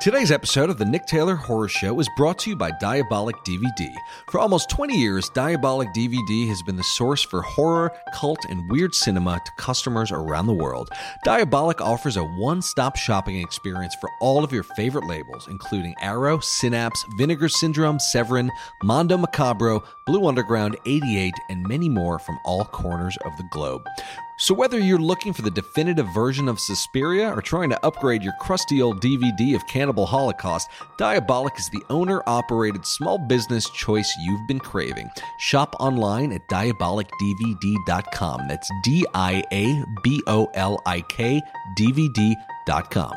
Today's episode of the Nick Taylor Horror Show is brought to you by Diabolik DVD. For almost 20 years, Diabolik DVD has been the source for horror, cult, and weird cinema to customers around the world. Diabolik offers a one stop shopping experience for all of your favorite labels, including Arrow, Synapse, Vinegar Syndrome, Severin, Mondo Macabro, Blue Underground, 88, and many more from all corners of the globe. So, whether you're looking for the definitive version of Suspiria or trying to upgrade your crusty old DVD of Cannibal Holocaust, Diabolik is the owner operated small business choice you've been craving. Shop online at diabolikdvd.com. That's D I A B O L I K DVD.com.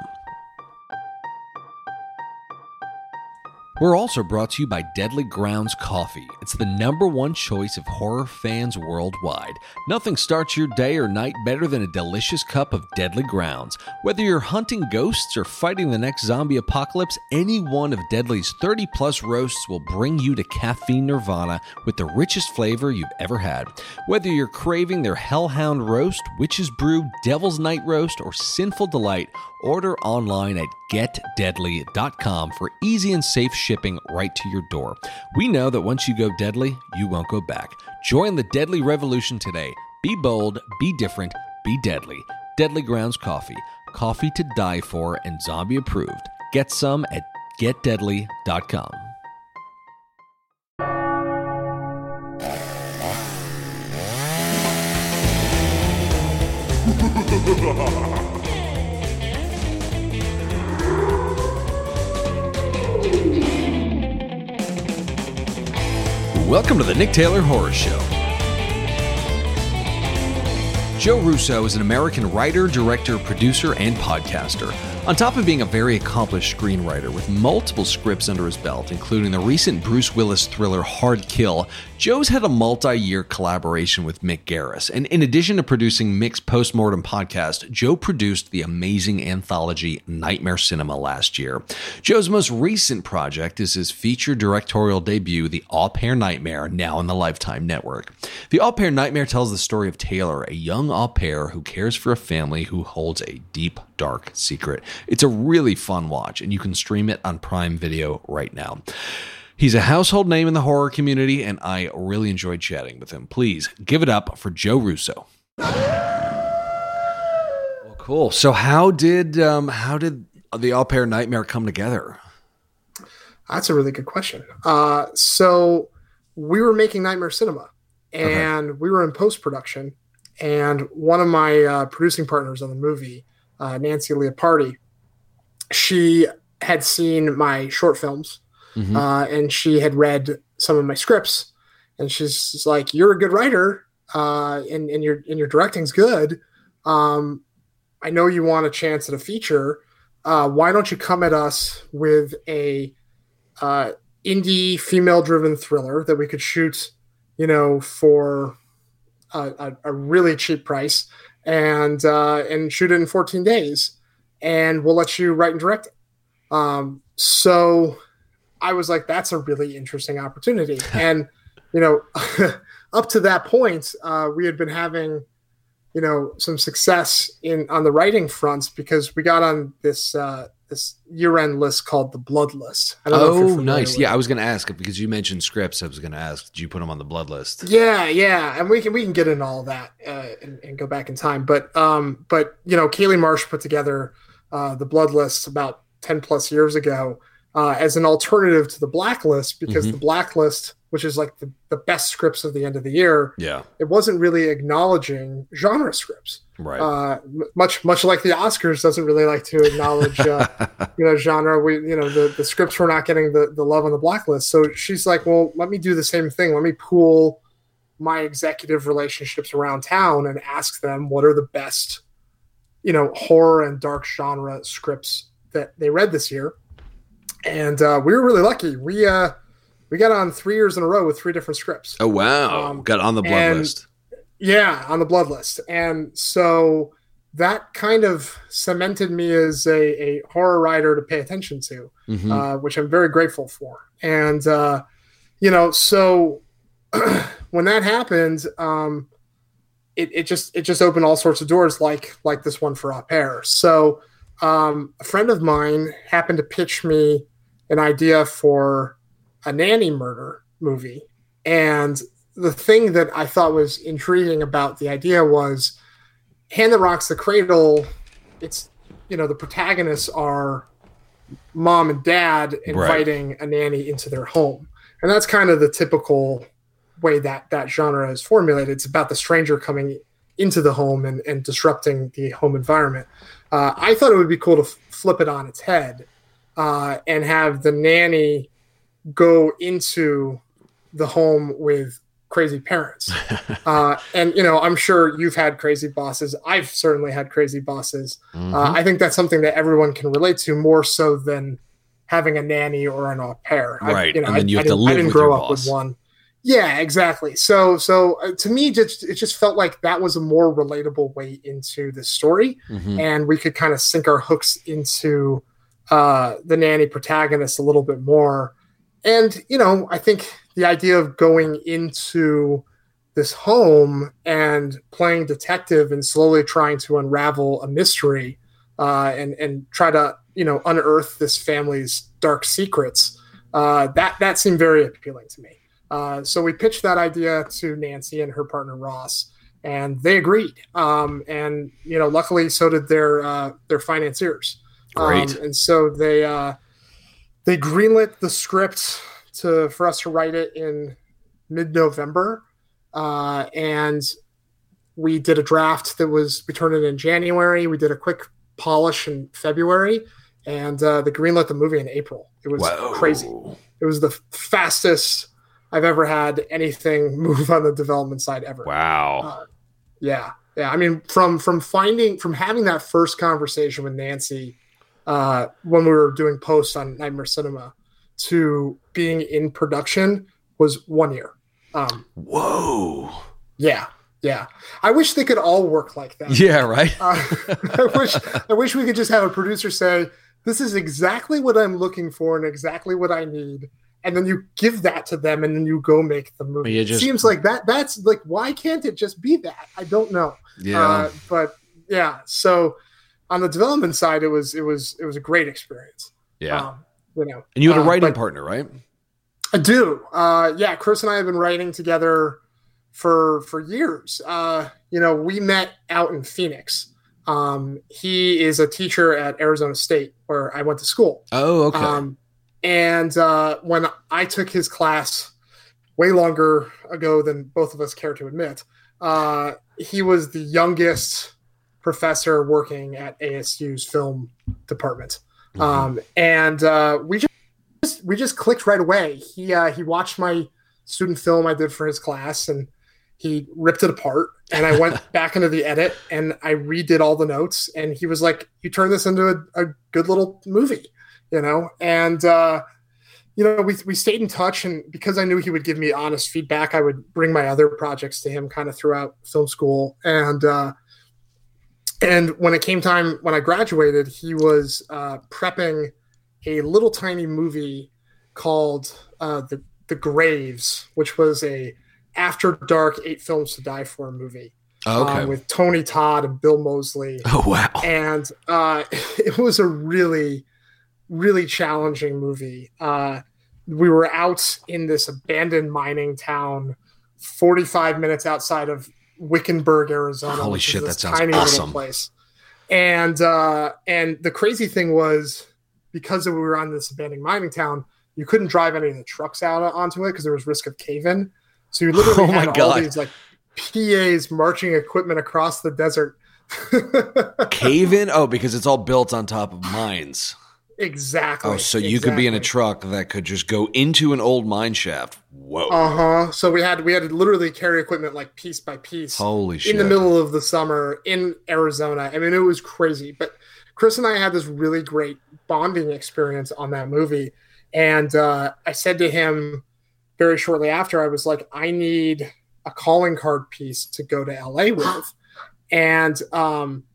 We're also brought to you by Deadly Grounds Coffee. It's the number one choice of horror fans worldwide. Nothing starts your day or night better than a delicious cup of Deadly Grounds. Whether you're hunting ghosts or fighting the next zombie apocalypse, any one of Deadly's 30 plus roasts will bring you to caffeine nirvana with the richest flavor you've ever had. Whether you're craving their Hellhound Roast, Witch's Brew, Devil's Night Roast, or Sinful Delight, order online at getdeadly.com for easy and safe shipping right to your door. We know that once you go deadly, you won't go back. Join the deadly revolution today. Be bold, be different, be deadly. Deadly Grounds Coffee. Coffee to die for and zombie approved. Get some at getdeadly.com. Welcome to the Nick Taylor Horror Show. Joe Russo is an American writer, director, producer, and podcaster. On top of being a very accomplished screenwriter with multiple scripts under his belt, including the recent Bruce Willis thriller Hard Kill, Joe's had a multi year collaboration with Mick Garris. And in addition to producing Mick's postmortem podcast, Joe produced the amazing anthology Nightmare Cinema last year. Joe's most recent project is his feature directorial debut, The Au Pair Nightmare, now on the Lifetime Network. The Au Pair Nightmare tells the story of Taylor, a young au pair who cares for a family who holds a deep, dark secret. It's a really fun watch, and you can stream it on Prime Video right now. He's a household name in the horror community, and I really enjoyed chatting with him. Please give it up for Joe Russo. Well, cool. So, how did um, how did the Au Pair Nightmare come together? That's a really good question. Uh, so we were making Nightmare Cinema, and we were in post production, and one of my uh, producing partners on the movie, uh, Nancy Leopardi, she had seen my short films, Mhm. uh, and she had read some of my scripts, and she's like, "You're a good writer, uh, and and your and your directing's good. Um, I know you want a chance at a feature. Uh, why don't you come at us with a uh, indie female-driven thriller that we could shoot, you know, for a, a, a really cheap price, and uh, and shoot it in 14 days, and we'll let you write and direct it." Um, so I was like, that's a really interesting opportunity. and, you know, up to that point, uh, we had been having, you know, some success in on the writing fronts because we got on this uh, this year end list called the Blood List. I don't know if Oh, nice. Yeah. I was going to ask because you mentioned scripts. I was going to ask, did you put them on the blood list? Yeah, yeah, and we can we can get into all that uh, and, and go back in time. But um, but you know, Kailey Marsh put together uh, the Blood List about ten plus years ago uh, as an alternative to the Blacklist because Mhm. the Blacklist, which is like the, the best scripts of the end of the year, Yeah, it wasn't really acknowledging genre scripts. right. Uh, much much like the Oscars doesn't really like to acknowledge uh, you know genre we you know the, the scripts were not getting the, the love on the blacklist so she's like well let me do the same thing let me pool my executive relationships around town and ask them what are the best you know horror and dark genre scripts that they read this year and uh, we were really lucky we uh we got on three years in a row with three different scripts oh, wow. um, Got on the blood and- list. yeah, on the blood list. And so that kind of cemented me as a, a horror writer to pay attention to, Mhm. uh, which I'm very grateful for. And, uh, you know, so when that happened, um, it, it just it just opened all sorts of doors like like this one for au pair. So um, a friend of mine happened to pitch me an idea for a nanny murder movie. And the thing that I thought was intriguing about the idea was Hand That Rocks the Cradle, it's, you know, the protagonists are mom and dad inviting right. a nanny into their home. And that's kind of the typical way that that genre is formulated. It's about the stranger coming into the home and, and disrupting the home environment. Uh, I thought it would be cool to f- flip it on its head uh, and have the nanny go into the home with crazy parents. uh, and you know, I'm sure you've had crazy bosses. I've certainly had crazy bosses. Uh, mm-hmm. Uh, I think that's something that everyone can relate to more so than having a nanny or an au pair. Right, I, you know, and then you I, have I to live I didn't with grow up boss. with one. Yeah, exactly. So, so uh, to me, just it just felt like that was a more relatable way into the story, mm-hmm. and we could kind of sink our hooks into uh, the nanny protagonist a little bit more. And you know, I think the idea of going into this home and playing detective and slowly trying to unravel a mystery uh, and and try to you know unearth this family's dark secrets. Uh, that that seemed very appealing to me. Uh, so we pitched that idea to Nancy and her partner Ross, and they agreed. Um, and you know, luckily, so did their uh, their financiers. Great. Um, and so they uh, they greenlit the script to for us to write it in mid November, uh, and we did a draft that was we turned it in January. We did a quick polish in February, and uh, the greenlit the movie in April. It was Whoa. crazy. It was the fastest I've ever had anything move on the development side ever. Wow. Uh, yeah, yeah. I mean, from from finding from having that first conversation with Nancy uh, when we were doing posts on Nightmare Cinema to being in production was one year. Um, Whoa. Yeah, yeah. I wish they could all work like that. Yeah, right. uh, I wish I wish we could just have a producer say, "This is exactly what I'm looking for and exactly what I need." And then you give that to them, and then you go make the movie. Just, it seems like that. That's like, why can't it just be that? I don't know. Yeah. Uh, but yeah. So on the development side, it was it was it was a great experience. Yeah. Um, you know. And you had a uh, writing uh, partner, right? I do. Uh, yeah, Chris and I have been writing together for for years. Uh, you know, we met out in Phoenix. Um, he is a teacher at Arizona State, where I went to school. Oh, okay. Um, and uh, when I took his class way longer ago than both of us care to admit, uh, he was the youngest professor working at ASU's film department. Mm-hmm. Um, and uh, we just we just clicked right away. He uh, he watched my student film I did for his class, and he ripped it apart. And I went back into the edit and I redid all the notes. And he was like, "You turned this into a, a good little movie," you know. And uh, you know, we we stayed in touch, and because I knew he would give me honest feedback, I would bring my other projects to him kind of throughout film school. And uh, and when it came time when I graduated, he was uh, prepping a little tiny movie called uh, the the Graves, which was a after dark eight films to die for movie. Oh, okay. Um, with Tony Todd and Bill Moseley. Oh wow! And uh, it was a really, really challenging movie. Uh, we were out in this abandoned mining town, forty-five minutes outside of Wickenburg, Arizona. Holy shit, that sounds tiny awesome. Little place. And uh, and the crazy thing was because we were on this abandoned mining town, you couldn't drive any of the trucks out onto it because there was risk of cave-in. So you literally oh had all God. these like PAs marching equipment across the desert. cave in? Oh, because it's all built on top of mines. Exactly. Oh, so you exactly. could be in a truck that could just go into an old mine shaft. Whoa. Uh huh. So we had we had to literally carry equipment like piece by piece. Holy shit! In the middle of the summer in Arizona. I mean, it was crazy. But Chris and I had this really great bonding experience on that movie, and uh, I said to him very shortly after, I was like, I need a calling card piece to go to LA with, and um,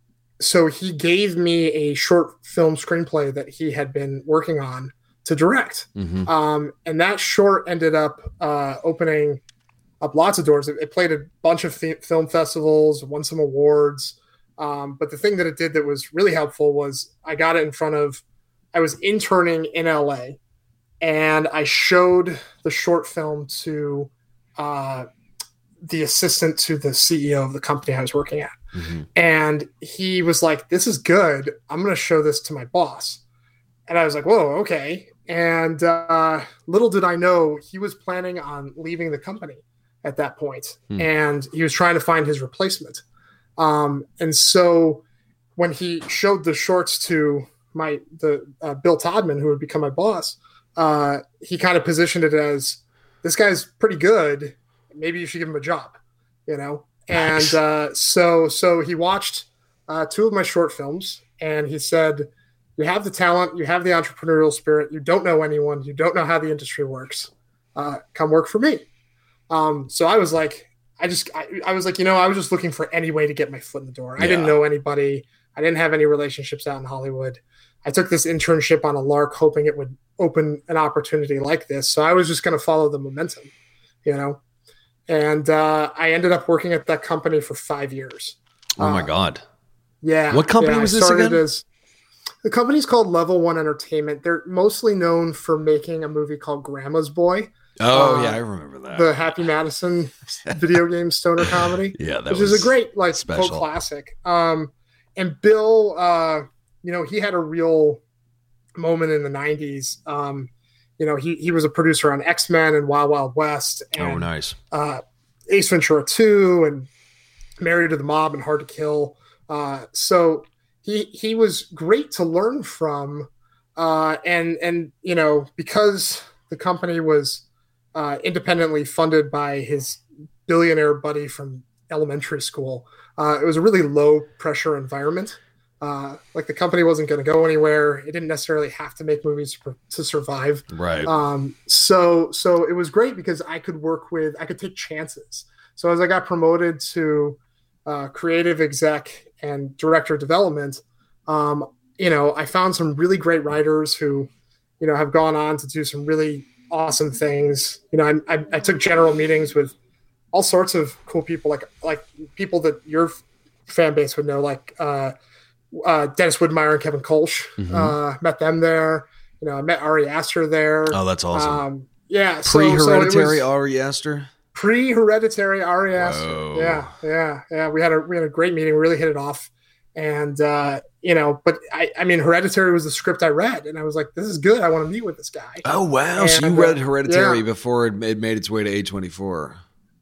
so he gave me a short film screenplay that he had been working on to direct. Mm-hmm. Um, and that short ended up uh, opening up lots of doors. It, it played a bunch of f- film festivals, won some awards. Um, but the thing that it did that was really helpful was I got it in front of, I was interning in LA and I showed the short film to uh, the assistant to the CEO of the company I was working at. Mm-hmm. And he was like, This is good. I'm going to show this to my boss. And I was like, Whoa, okay. And uh, little did I know he was planning on leaving the company at that point. Hmm. And he was trying to find his replacement. Um, and so when he showed the shorts to my the uh, Bill Todman, who would become my boss, uh, he kind of positioned it as this guy's pretty good. Maybe you should give him a job, you know. Nice. And uh, so so he watched uh, two of my short films, and he said, "You have the talent, you have the entrepreneurial spirit. You don't know anyone, you don't know how the industry works. Uh, come work for me." Um, so I was like, I just I, I was like, you know, I was just looking for any way to get my foot in the door. I didn't know anybody. I didn't have any relationships out in Hollywood. I took this internship on a lark, hoping it would open an opportunity like this. So I was just going to follow the momentum, you know. And uh, I ended up working at that company for five years. Oh my Uh, god. Yeah. What company yeah, I was this again? As, the company's called Level One Entertainment. They're mostly known for making a movie called Grandma's Boy, Oh uh, yeah, I remember that. the Happy Madison video game stoner comedy yeah, that which was is a great like special. cult classic. Um, and Bill, uh, you know, he had a real moment in the '90s. Um, you know, he he was a producer on X Men and Wild Wild West, and Oh, nice. uh, Ace Ventura 2 and Married to the Mob and Hard to Kill. Uh, so he he was great to learn from, uh, and and you know because the company was uh, independently funded by his billionaire buddy from elementary school, uh, it was a really low pressure environment. Uh, like the company wasn't going to go anywhere. It didn't necessarily have to make movies to, to survive. Right. Um, so so it was great because I could work with I could take chances. So as I got promoted to uh, creative exec and director of development, um, you know, I found some really great writers who, you know, have gone on to do some really awesome things. You know, I, I, I took general meetings with all sorts of cool people, like like people that your fan base would know, like uh, uh, Dennis Widmyer and Kevin Kolsch. Mhm. Uh, met them there. You know, I met Ari Aster there. oh, that's awesome. Um, yeah, so- Pre so it hereditary Ari Aster. pre-hereditary Ari Aster. Whoa. Yeah, yeah, yeah. We had a we had a great meeting. We really hit it off, and uh, you know, but I I mean, Hereditary was the script I read, and I was like, this is good. I want to meet with this guy. Oh wow! so you read uh, Hereditary yeah. before it it made its way to A twenty four.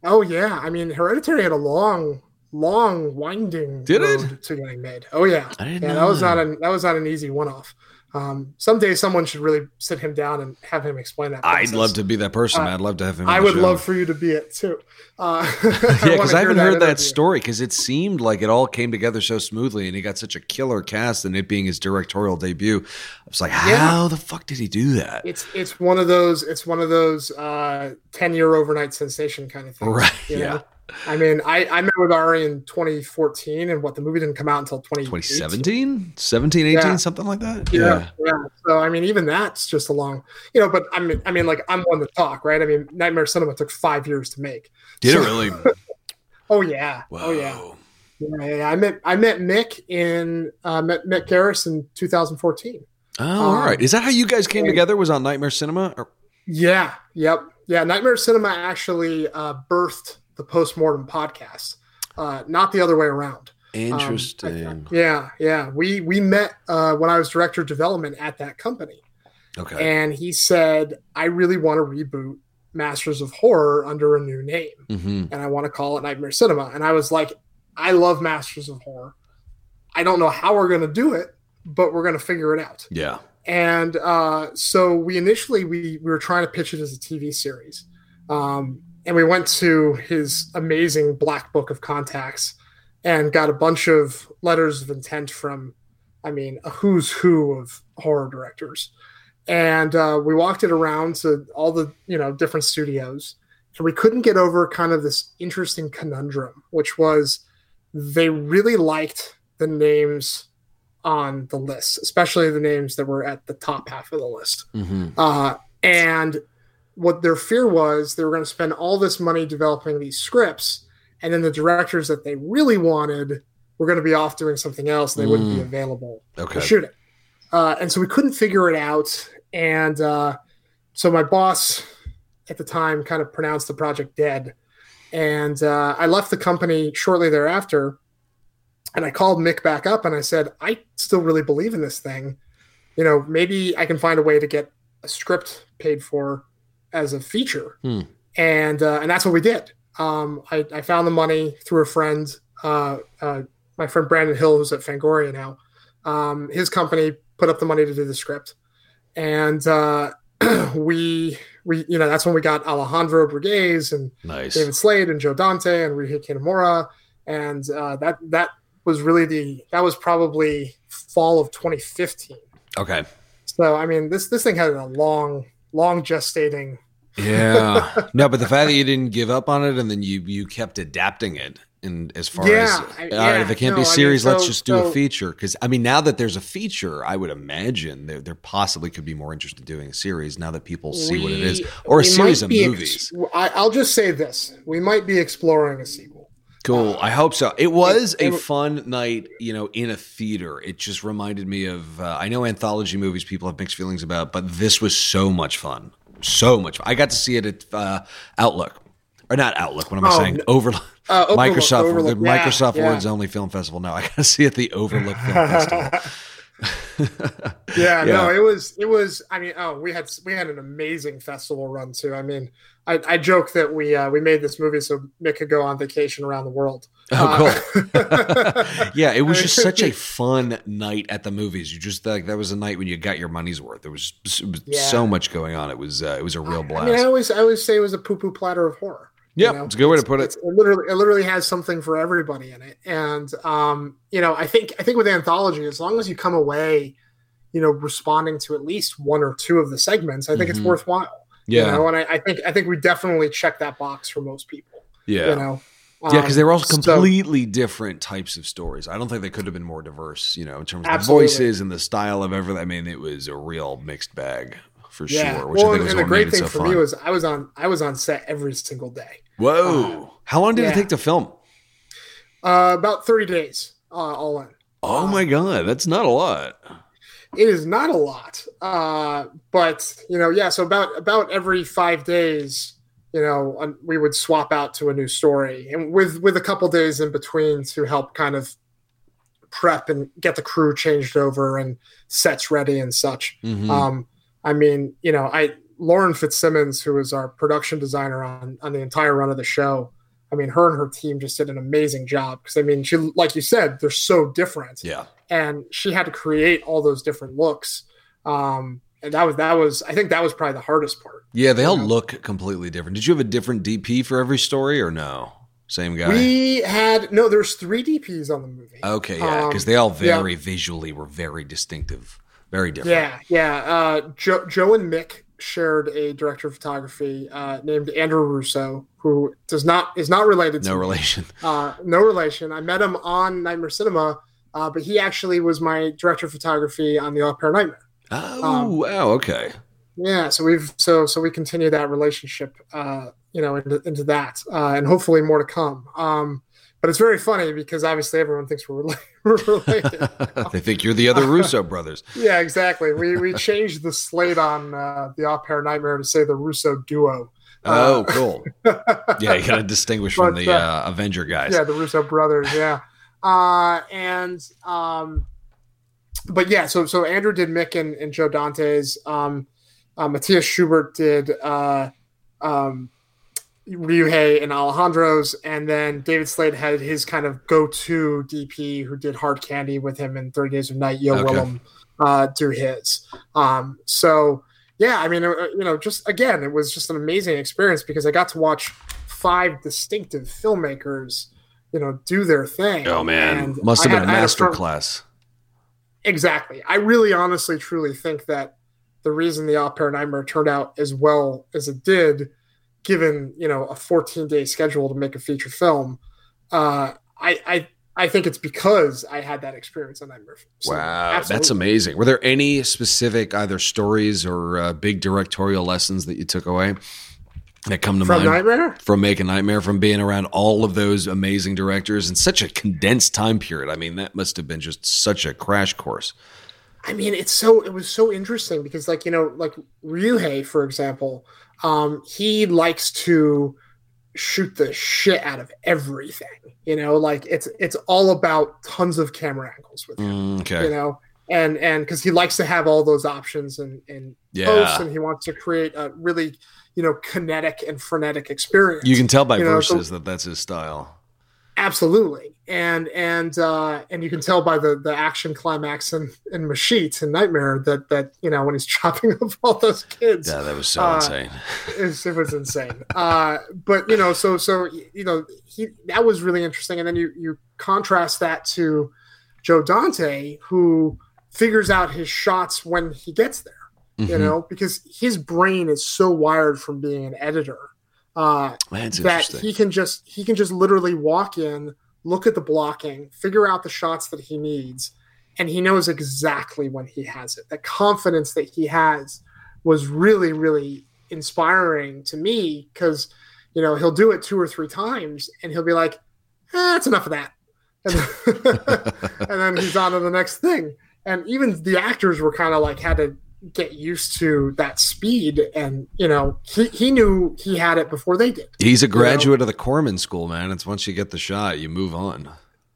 Oh yeah, I mean, Hereditary had a long, long, winding Did it? road to getting made. Oh yeah, I didn't yeah. know That was not an that was not an easy one off. Um, someday someone should really sit him down and have him explain that. I'd love to be that person. Uh, I'd love to have him. I would show. love for you to be it too. Uh, yeah, because I hear haven't heard that story because it seemed like it all came together so smoothly, and he got such a killer cast, and it being his directorial debut, I was like, how the fuck did he do that? It's it's one of those it's one of those uh, ten year overnight sensation kind of things. Right, yeah. know? I mean, I, I met with Ari in 2014, and what the movie didn't come out until 2017, 17, 18, Yeah. something like that. Yeah, yeah. So I mean, even that's just a long, you know. But I mean, I mean, like I'm one to talk, right? I mean, Nightmare Cinema took five years to make. Did it really? Oh yeah, Whoa. oh yeah. Yeah, yeah, yeah. I met I met Mick in uh, met Mick Garris in 2014. Oh, all right. Is that how you guys came and- together? Was on Nightmare Cinema? Or, Yeah, yep, yeah. Nightmare Cinema actually uh, birthed the postmortem podcast, uh, not the other way around. Um, interesting. Yeah, yeah. We we met uh, when I was director of development at that company, okay. and he said, "I really want to reboot Masters of Horror under a new name, hmm and I want to call it Nightmare Cinema." And I was like, "I love Masters of Horror. I don't know how we're going to do it, but we're going to figure it out." Yeah. and uh, so we initially we, we were trying to pitch it as a TV series, um, and we went to his amazing black book of contacts and got a bunch of letters of intent from, I mean, a who's who of horror directors, and uh, we walked it around to all the you know different studios, and we couldn't get over kind of this interesting conundrum, which was they really liked the names on the list, especially the names that were at the top half of the list. hmm Uh, and what their fear was, they were going to spend all this money developing these scripts, and then the directors that they really wanted were going to be off doing something else. And they wouldn't be Mm. available Okay. to shoot it. Uh, and so we couldn't figure it out. And uh, so my boss at the time kind of pronounced the project dead. And uh, I left the company shortly thereafter. And I called Mick back up and I said, I still really believe in this thing. You know, maybe I can find a way to get a script paid for as a feature. Hmm. And uh, and that's what we did. Um, I, I found the money through a friend, uh, uh, my friend Brandon Hill, who's at Fangoria now. Um, his company put up the money to do the script, and uh, we we you know that's when we got Alejandro Brugués and Nice. David Slade and Joe Dante and Ryuhei Kitamura, and uh, that that was really the that was probably fall of 2015. Okay. So I mean this this thing had a long long gestating. Yeah. no, but the fact that you didn't give up on it and then you you kept adapting it and as far Yeah, as I- all right, if it can't no, be a I mean, series, let's just do a feature. Because I mean, now that there's a feature, I would imagine there, there possibly could be more interest in doing a series now that people see what it is, or a series of be movies. I, I'll just say this: we might be exploring a sequel. Cool. I hope so. It was it- a fun night, you know, in a theater. It just reminded me of. Uh, I know anthology movies people have mixed feelings about, but this was so much fun. So much. Fun. I got to see it at uh, Outlook, or not Outlook. What am I Oh, saying? Overlook. Uh, Overlook- Microsoft, Overlook, the yeah, Microsoft yeah. World's only film festival. No, I got to see it at the Overlook Film Festival. yeah, Yeah. no, it was it was. I mean, oh, we had we had an amazing festival run too. I mean, I, I joke that we uh, we made this movie so Mick could go on vacation around the world. Oh, Uh, cool. yeah, it was just such a fun night at the movies. You just like that was a night when you got your money's worth. There was, was Yeah. so much going on. It was uh, it was a real blast. I mean, I always I always say it was a poo poo platter of horror. Yeah, know? it's a good way to put it. It's- It literally, it literally has something for everybody in it, and um, you know, I think I think with anthology, as long as you come away, you know, responding to at least one or two of the segments, I think it's Mhm. worthwhile. Yeah, you know, and I, I think I think we definitely check that box for most people. yeah, You know, yeah, because they were all Um, so- completely different types of stories. I don't think they could have been more diverse. You know, in terms of Absolutely. the voices and the style of everything. I mean, it was a real mixed bag for yeah. sure. Which well, I think and, was and the great thing so for fun. me was I was on I was on set every single day. Whoa! How long did it take to film? Uh, about thirty days uh, all in. Oh my god, that's not a lot. It is not a lot, uh, but you know, yeah. So about about every five days, you know, we would swap out to a new story, and with with a couple days in between to help kind of prep and get the crew changed over and sets ready and such. Mhm. Um, I mean, you know, I Lauren Fitzsimmons, who is our production designer on on the entire run of the show. I mean, her and her team just did an amazing job because I mean, she like you said, they're so different yeah, and she had to create all those different looks. Um, and that was that was I think that was probably the hardest part. yeah, they all know? look completely different. Did you have a different DP for every story or no? Same guy. We had no, there's three DPs on the movie. okay, yeah, because Um, they all yeah. very visually were very distinctive, very different. Yeah, yeah. Uh, Joe, Joe and Mick shared a director of photography uh, named Andrew Russo, who does not is not related to no relation. Uh, no relation. I met him on Nightmare Cinema, uh, but he actually was my director of photography on the Au Pair Nightmare. Oh Um, wow, okay. Yeah, so we've so so we continue that relationship, uh, you know, into, into that, uh, and hopefully more to come. Um, but it's very funny because obviously everyone thinks we're rela- we're related. they think you're the other Russo brothers. yeah, exactly. We we changed the slate on uh, the Au Pair Nightmare to say the Russo duo. Oh, Uh, cool. Yeah, you got to distinguish from the uh, uh, Avenger guys. yeah, the Russo brothers. Yeah, uh, and um, but yeah, so so Andrew did Mick and, and Joe Dante's. Um, uh, Matthias Schubert did uh, um, Ryuhei and Alejandro's, and then David Slade had his kind of go-to DP who did Hard Candy with him in Thirty Days of Night. Yo Okay. Willem uh, do his. Um, so yeah, I mean, uh, you know, just again, it was just an amazing experience because I got to watch five distinctive filmmakers, you know, do their thing. Oh man, And must have I been had- a I had master front- class. Exactly. I really honestly truly think that the reason the Pair Nightmare turned out as well as it did, given, you know, a 14 day schedule to make a feature film, uh, I, I, I think it's because I had that experience on Nightmare. So, Wow, that's amazing. Were there any specific either stories or uh, big directorial lessons that you took away? That come to from mind Nightmare. from making Nightmare, from being around all of those amazing directors in such a condensed time period. I mean, that must have been just such a crash course. I mean, it's so it was so interesting because, like you know, like Ryuhei, for example, um, he likes to shoot the shit out of everything. You know, like it's it's all about tons of camera angles with him. Mm, okay. You know, and and because he likes to have all those options and and Yeah. post, and he wants to create a really you know kinetic and frenetic experience. You can tell by You know, so- Versus that that's his style. Absolutely, and and uh, and you can tell by the the action climax in in Mashit and Nightmare that that you know when he's chopping up all those kids, Yeah, that was so Uh, insane. it, it was insane. uh, but you know, so so you know, he that was really interesting. And then you you contrast that to Joe Dante, who figures out his shots when he gets there. You Mhm. know, because his brain is so wired from being an editor uh, That's that he can just he can just literally walk in, look at the blocking, figure out the shots that he needs, and he knows exactly when he has it. The confidence that he has was really really inspiring to me because you know he'll do it two or three times and he'll be like, eh, "That's enough of that," and then, and then he's on to the next thing. And even the actors were kind of like had to get used to that speed and you know he, he knew he had it before they did He's a graduate of the Corman School, man. It's once you get the shot, you move on.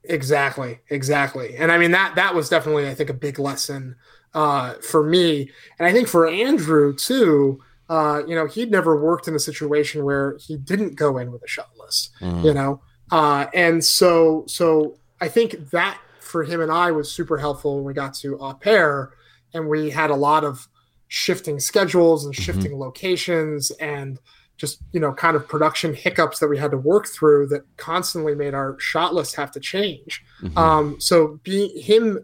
Exactly, exactly. And I mean that that was definitely I think a big lesson uh, for me, and I think for Andrew too. Uh, you know, he'd never worked in a situation where he didn't go in with a shot list. Mhm. You know, uh, and so so I think that for him and I was super helpful when we got to au pair, and we had a lot of shifting schedules and shifting locations and just you know kind of production hiccups that we had to work through that constantly made our shot list have to change Mhm. um so being him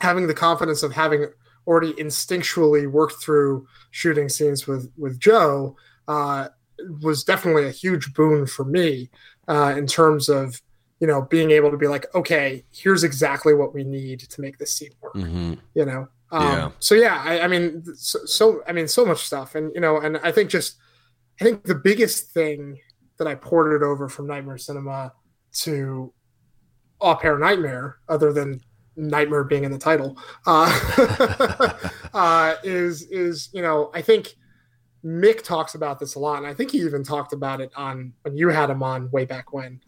having the confidence of having already instinctually worked through shooting scenes with with joe uh was definitely a huge boon for me uh in terms of you know being able to be like okay here's exactly what we need to make this scene work Mhm. you know um, Yeah. so yeah I, I mean so, so i mean so much stuff and you know and i think just i think the biggest thing that i ported over from nightmare cinema to au pair nightmare other than nightmare being in the title uh, uh, is is you know i think mick talks about this a lot and i think he even talked about it on when you had him on way back when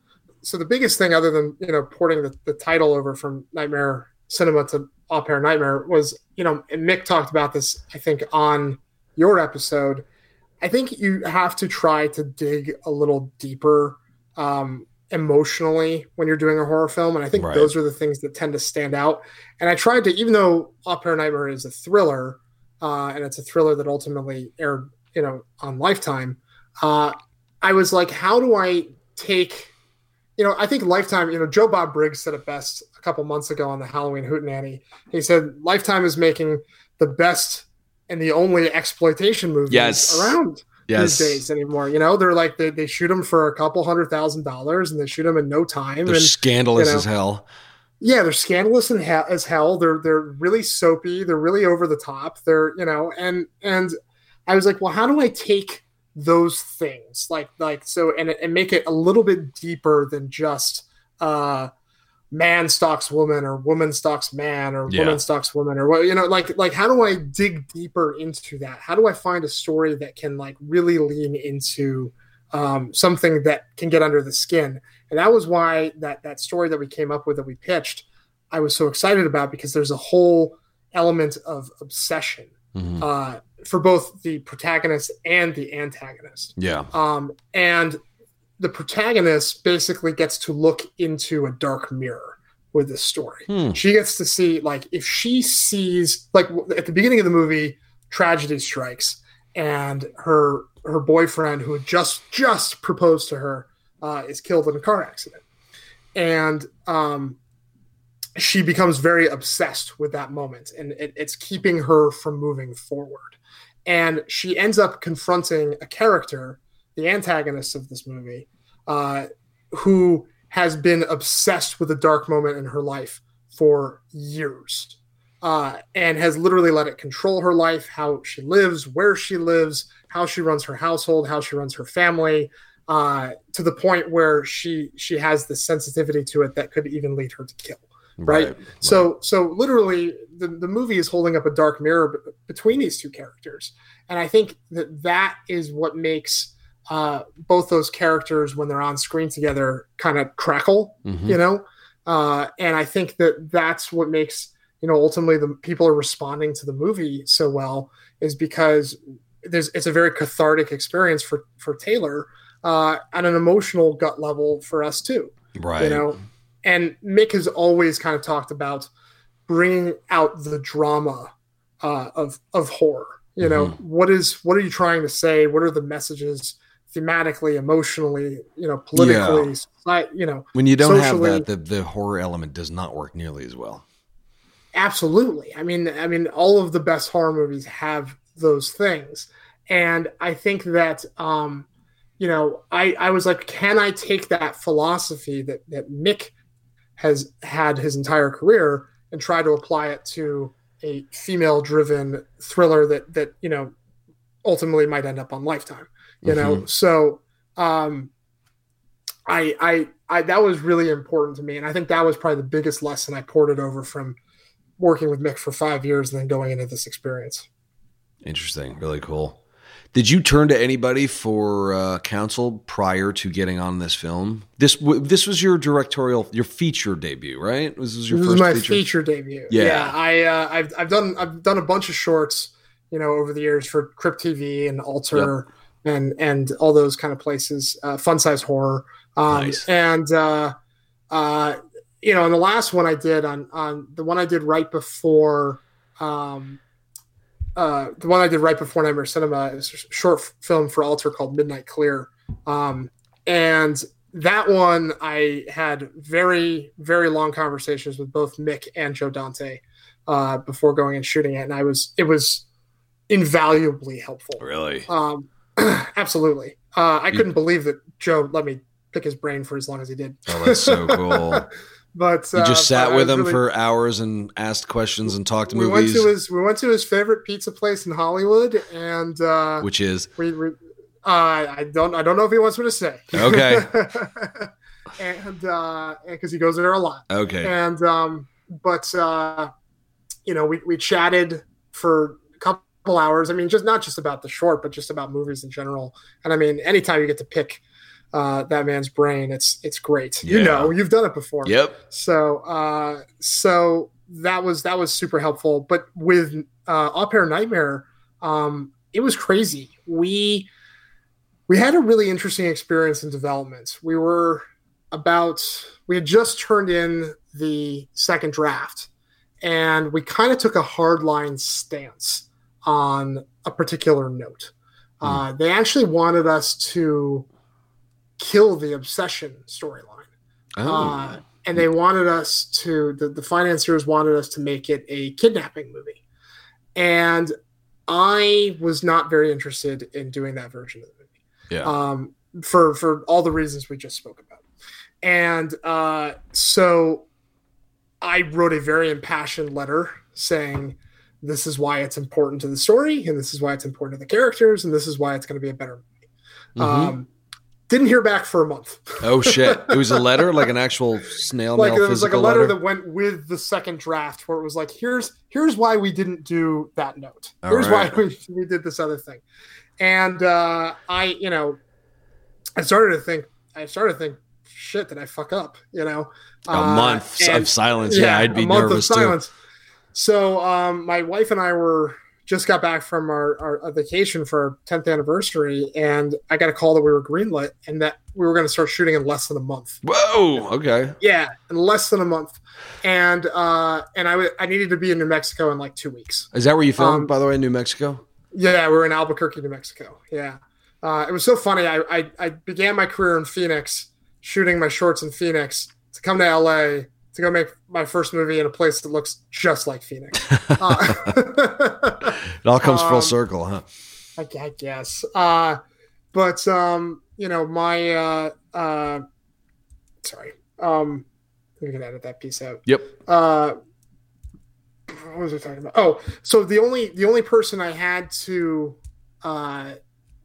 so the biggest thing other than you know porting the, the title over from nightmare cinema to au pair nightmare was you know and mick talked about this i think on your episode i think you have to try to dig a little deeper um, emotionally when you're doing a horror film and i think Right. those are the things that tend to stand out and i tried to even though au pair nightmare is a thriller uh, and it's a thriller that ultimately aired you know on lifetime uh, i was like how do i take you know, I think Lifetime, you know, Joe Bob Briggs said it best a couple months ago on the Halloween Hootenanny. He said Lifetime is making the best and the only exploitation movies Yes. around Yes. these days anymore. You know, they're like they, they shoot them for a couple hundred thousand dollars and they shoot them in no time. They're and scandalous you know, as hell. yeah, they're scandalous and he- as hell. They're they're really soapy. They're really over the top. They're you know, and and I was like, well, how do I take those things like like so and and make it a little bit deeper than just uh man stalks woman or woman stalks man or Yeah. woman stalks woman or what you know like like how do I dig deeper into that? How do I find a story that can like really lean into um, something that can get under the skin? And that was why that that story that we came up with that we pitched, I was so excited about because there's a whole element of obsession Mhm. uh, for both the protagonist and the antagonist. Yeah. Um, and the protagonist basically gets to look into a dark mirror with this story. Hmm. She gets to see, like, if she sees, like, at the beginning of the movie, tragedy strikes, and her her boyfriend, who had just just proposed to her, uh, is killed in a car accident, and um, she becomes very obsessed with that moment, and it, it's keeping her from moving forward. And she ends up confronting a character, the antagonist of this movie, uh, who has been obsessed with a dark moment in her life for years. uh, and has literally let it control her life, how she lives, where she lives, how she runs her household, how she runs her family, uh, to the point where she she has the sensitivity to it that could even lead her to kill. Right. right. So so literally, the the movie is holding up a dark mirror b- between these two characters, and I think that that is what makes uh, both those characters when they're on screen together kind of crackle. Mm-hmm. You know, uh, and I think that that's what makes you know ultimately the people are responding to the movie so well is because there's it's a very cathartic experience for for Taylor uh, on an emotional gut level for us too. Right. You know, and Mick has always kind of talked about bringing out the drama uh, of of horror. You know, mm-hmm. what is what are you trying to say? What are the messages? thematically, emotionally, you know, politically, yeah. you know. When you don't socially. have that, the, the horror element does not work nearly as well. Absolutely. I mean, I mean, all of the best horror movies have those things, and I think that, um, you know, I I was like, can I take that philosophy that that Mick has had his entire career and try to apply it to a female-driven thriller that that you know ultimately might end up on Lifetime you mm-hmm. know so um I, I i that was really important to me and i think that was probably the biggest lesson i poured it over from working with mick for five years and then going into this experience. Interesting. Really cool did you turn to anybody for uh, counsel prior to getting on this film? This w- this was your directorial, your feature debut, right? This was your this first my feature? feature debut. Yeah, yeah I uh, I've I've done I've done a bunch of shorts, you know, over the years for Crypt TV and Alter. Yep and and all those kind of places. Uh, fun size horror. Um, nice. And uh, uh, you know, and the last one I did on on the one I did right before. Um, uh, the one I did right before Nightmare Cinema is a short film for Alter called Midnight Clear. Um, and that one I had very, very long conversations with both Mick and Joe Dante uh, before going and shooting it. And I was, it was invaluably helpful. Really? Um, Absolutely. Uh, I couldn't believe that Joe let me pick his brain for as long as he did. Oh, that's so cool. But you just uh, sat with him really, for hours and asked questions and talked we movies. Went to his, we went to his favorite pizza place in Hollywood, and uh, which is we, we uh, I don't I don't know if he wants me to say. Okay. and because uh, he goes there a lot. Okay. And um, but uh, you know we we chatted for a couple hours. I mean, just not just about the short, but just about movies in general. And I mean, anytime you get to pick uh, that man's brain, it's it's great. Yeah. You know, you've done it before. Yep. So uh, so that was that was super helpful. But with uh, Au Pair Nightmare, um, it was crazy. We we had a really interesting experience in development. We were about we had just turned in the second draft and we kind of took a hardline stance on a particular note. Mm. Uh, they actually wanted us to kill the obsession storyline. Oh. Uh, and they wanted us to, the, the financiers wanted us to make it a kidnapping movie. And I was not very interested in doing that version of the movie. Yeah. Um, for, for all the reasons we just spoke about. And uh, so I wrote a very impassioned letter saying, this is why it's important to the story, and this is why it's important to the characters, and this is why it's going to be a better movie. Mm-hmm. Um, didn't hear back for a month. oh shit! It was a letter, like an actual snail like, mail. It was like a letter, letter, that went with the second draft, where it was like, "Here's here's why we didn't do that note. Here's right. why we, we did this other thing." And uh, I, you know, I started to think. I started to think, shit, did I fuck up? You know, a uh, month of silence. Yeah, yeah I'd be nervous too. A month of silence. So um, my wife and I were just got back from our, our, vacation for our 10th anniversary, and I got a call that we were greenlit and that we were going to start shooting in less than a month. Whoa! Okay. Yeah, in less than a month, and uh, and I, w- I needed to be in New Mexico in like two weeks. Is that where you filmed, um, by the way, in New Mexico? Yeah, we are in Albuquerque, New Mexico. Yeah, uh, it was so funny. I, I I began my career in Phoenix, shooting my shorts in Phoenix to come to LA to go make my first movie in a place that looks just like Phoenix. Uh, it all comes um, full circle, huh? I, I guess. Uh, but um, you know, my uh, uh, sorry, um, we can edit that piece out. Yep. Uh, what was I talking about? Oh, so the only the only person I had to uh,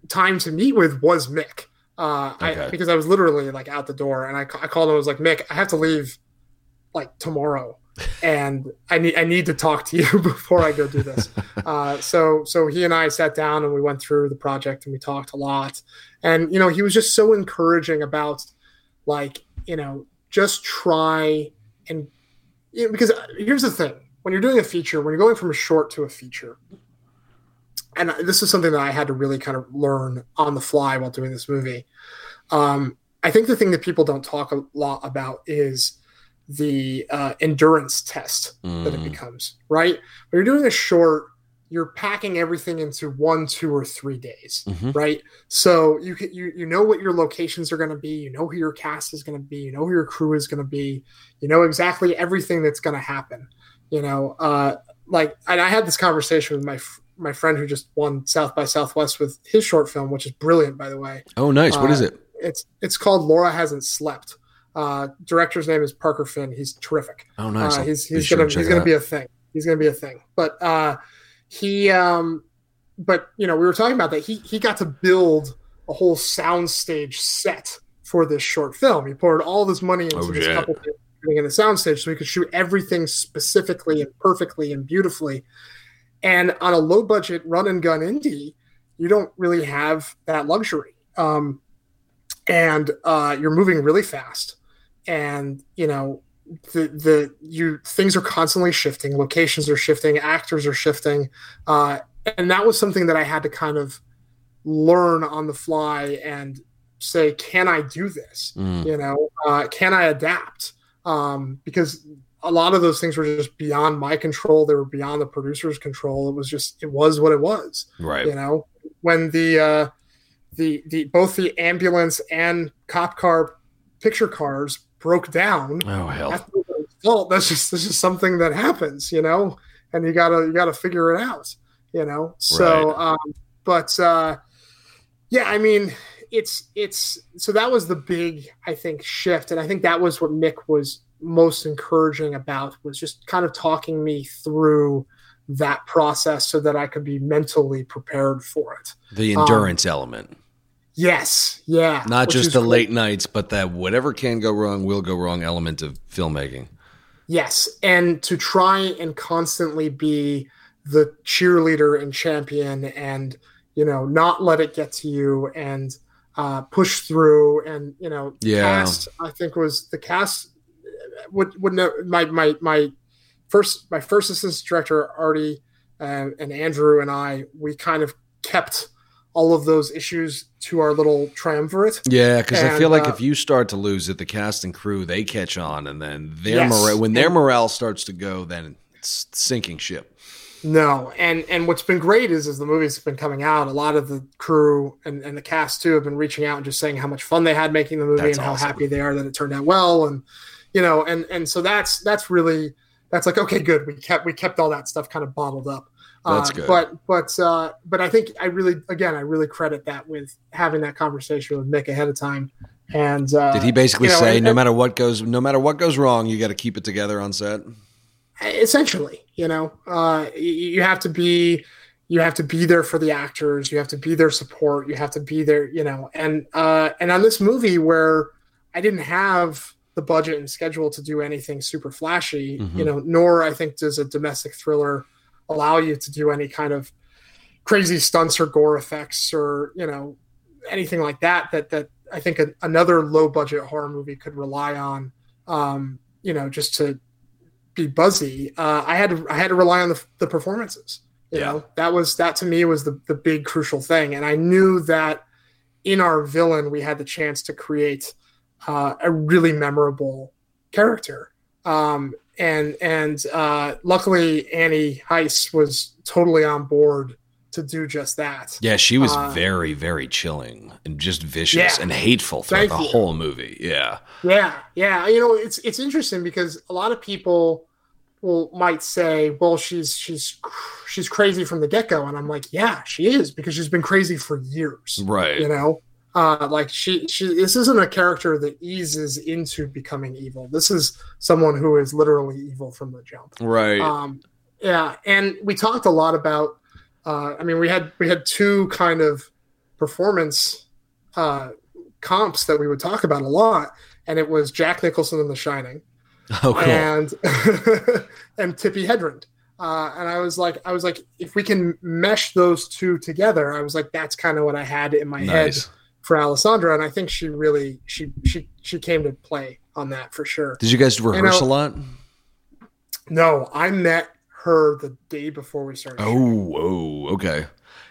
time to meet with was Mick. Uh, Okay. I, because I was literally like out the door, and I, I called him. I was like, Mick, I have to leave like tomorrow, and I need I need to talk to you before I go do this. uh, so so he and I sat down and we went through the project and we talked a lot, and you know he was just so encouraging about like you know just try and you know, because here's the thing. When you're doing a feature when you're going from a short to a feature and this is something that i had to really kind of learn on the fly while doing this movie. Um, i think the thing that people don't talk a lot about is the uh, endurance test that it Mm. becomes right when you're doing a short you're packing everything into one two or three days Mhm. right so you can, you you know what your locations are going to be you know who your cast is going to be you know who your crew is going to be you know exactly everything that's going to happen you know uh like and i had this conversation with my f- my friend who just won south by southwest with his short film which is brilliant by the way Oh, nice. What is Uh, it? it's it's called laura hasn't slept uh director's name is parker finn he's terrific Oh, nice. uh, he's he's gonna to check he's gonna be a thing. He's gonna be a thing. But uh, he um, but you know we were talking about that. He he got to build a whole soundstage set for this short film. He poured all this money into Oh, this couple in the soundstage so he could shoot everything specifically and perfectly and beautifully. And on a low budget run and gun indie, you don't really have that luxury. Um, and uh, you're moving really fast, and you know the the you things are constantly shifting, locations are shifting, actors are shifting, uh, and that was something that I had to kind of learn on the fly and say, can I do this? Mm. You know, uh, can I adapt? Um, because a lot of those things were just beyond my control. They were beyond the producer's control. It was just it was what it was Right. you know when the uh the the both the ambulance and cop car picture cars broke down Oh, hell. that's fault. That's just this is something that happens you know? And you gotta you gotta figure it out you know? So um but uh yeah i mean it's it's so that was the big i think shift. And i think that was what mick was most encouraging about was just kind of talking me through that process so that i could be mentally prepared for it. The um, endurance element. Yes yeah Not just the great. late nights, but that whatever can go wrong will go wrong element of filmmaking. Yes, and to try and constantly be the cheerleader and champion, and you know, not let it get to you, and uh, push through, and you know, Yeah. cast. I think was the cast would would know my my my first my first assistant director Artie uh, and Andrew and I we kind of kept all of those issues to our little triumvirate. Yeah, because I feel like uh, if you start to lose it, the cast and crew they catch on, and then their Yes. morale when their morale starts to go, then it's sinking ship. No, and and what's been great is as the movie's been coming out, a lot of the crew and, and the cast too have been reaching out and just saying how much fun they had making the movie That's and how happy they are that it turned out well, and you know, and and so that's that's really that's like okay, good. We kept we kept all that stuff kind of bottled up. That's Uh. But but uh, but I think I really again I really credit that with having that conversation with Mick ahead of time. And uh, Did he basically you know, say and- no matter what goes, no matter what goes wrong, you got to keep it together on set? essentially you know uh you have to be you have to be there for the actors you have to be their support you have to be there you know and uh and on this movie where i didn't have the budget and schedule to do anything super flashy Mhm. you know nor i think does a domestic thriller allow you to do any kind of crazy stunts or gore effects or you know anything like that that that i think a, another low budget horror movie could rely on um you know just to be buzzy, uh, I had to I had to rely on the, the performances. You Yeah. know, that was that to me was the the big crucial thing, and I knew that in our villain we had the chance to create uh, a really memorable character. Um, and and uh, luckily Annie Heiss was totally on board to do just that. Yeah, she was Uh, very, very chilling and just vicious Yeah. and hateful throughout Thank the you. whole movie. Yeah. Yeah, yeah. You know, it's it's interesting because a lot of people will might say, "Well, she's she's she's crazy from the get go," and I'm like, "Yeah, she is because she's been crazy for years." Right. You know, uh, like she she this isn't a character that eases into becoming evil. This is someone who is literally evil from the jump. Right. Um, yeah, and we talked a lot about. Uh, I mean, we had we had two kind of performance uh, comps that we would talk about a lot, and it was Jack Nicholson in The Shining, Oh, cool. and and Tippi Hedren. Uh, and I was like, I was like, if we can mesh those two together, I was like, that's kind of what I had in my head nice. For Alessandra, and I think she really she she she came to play on that for sure. Did you guys rehearse know- a lot? No, I met her the day before we started. Oh, oh, okay.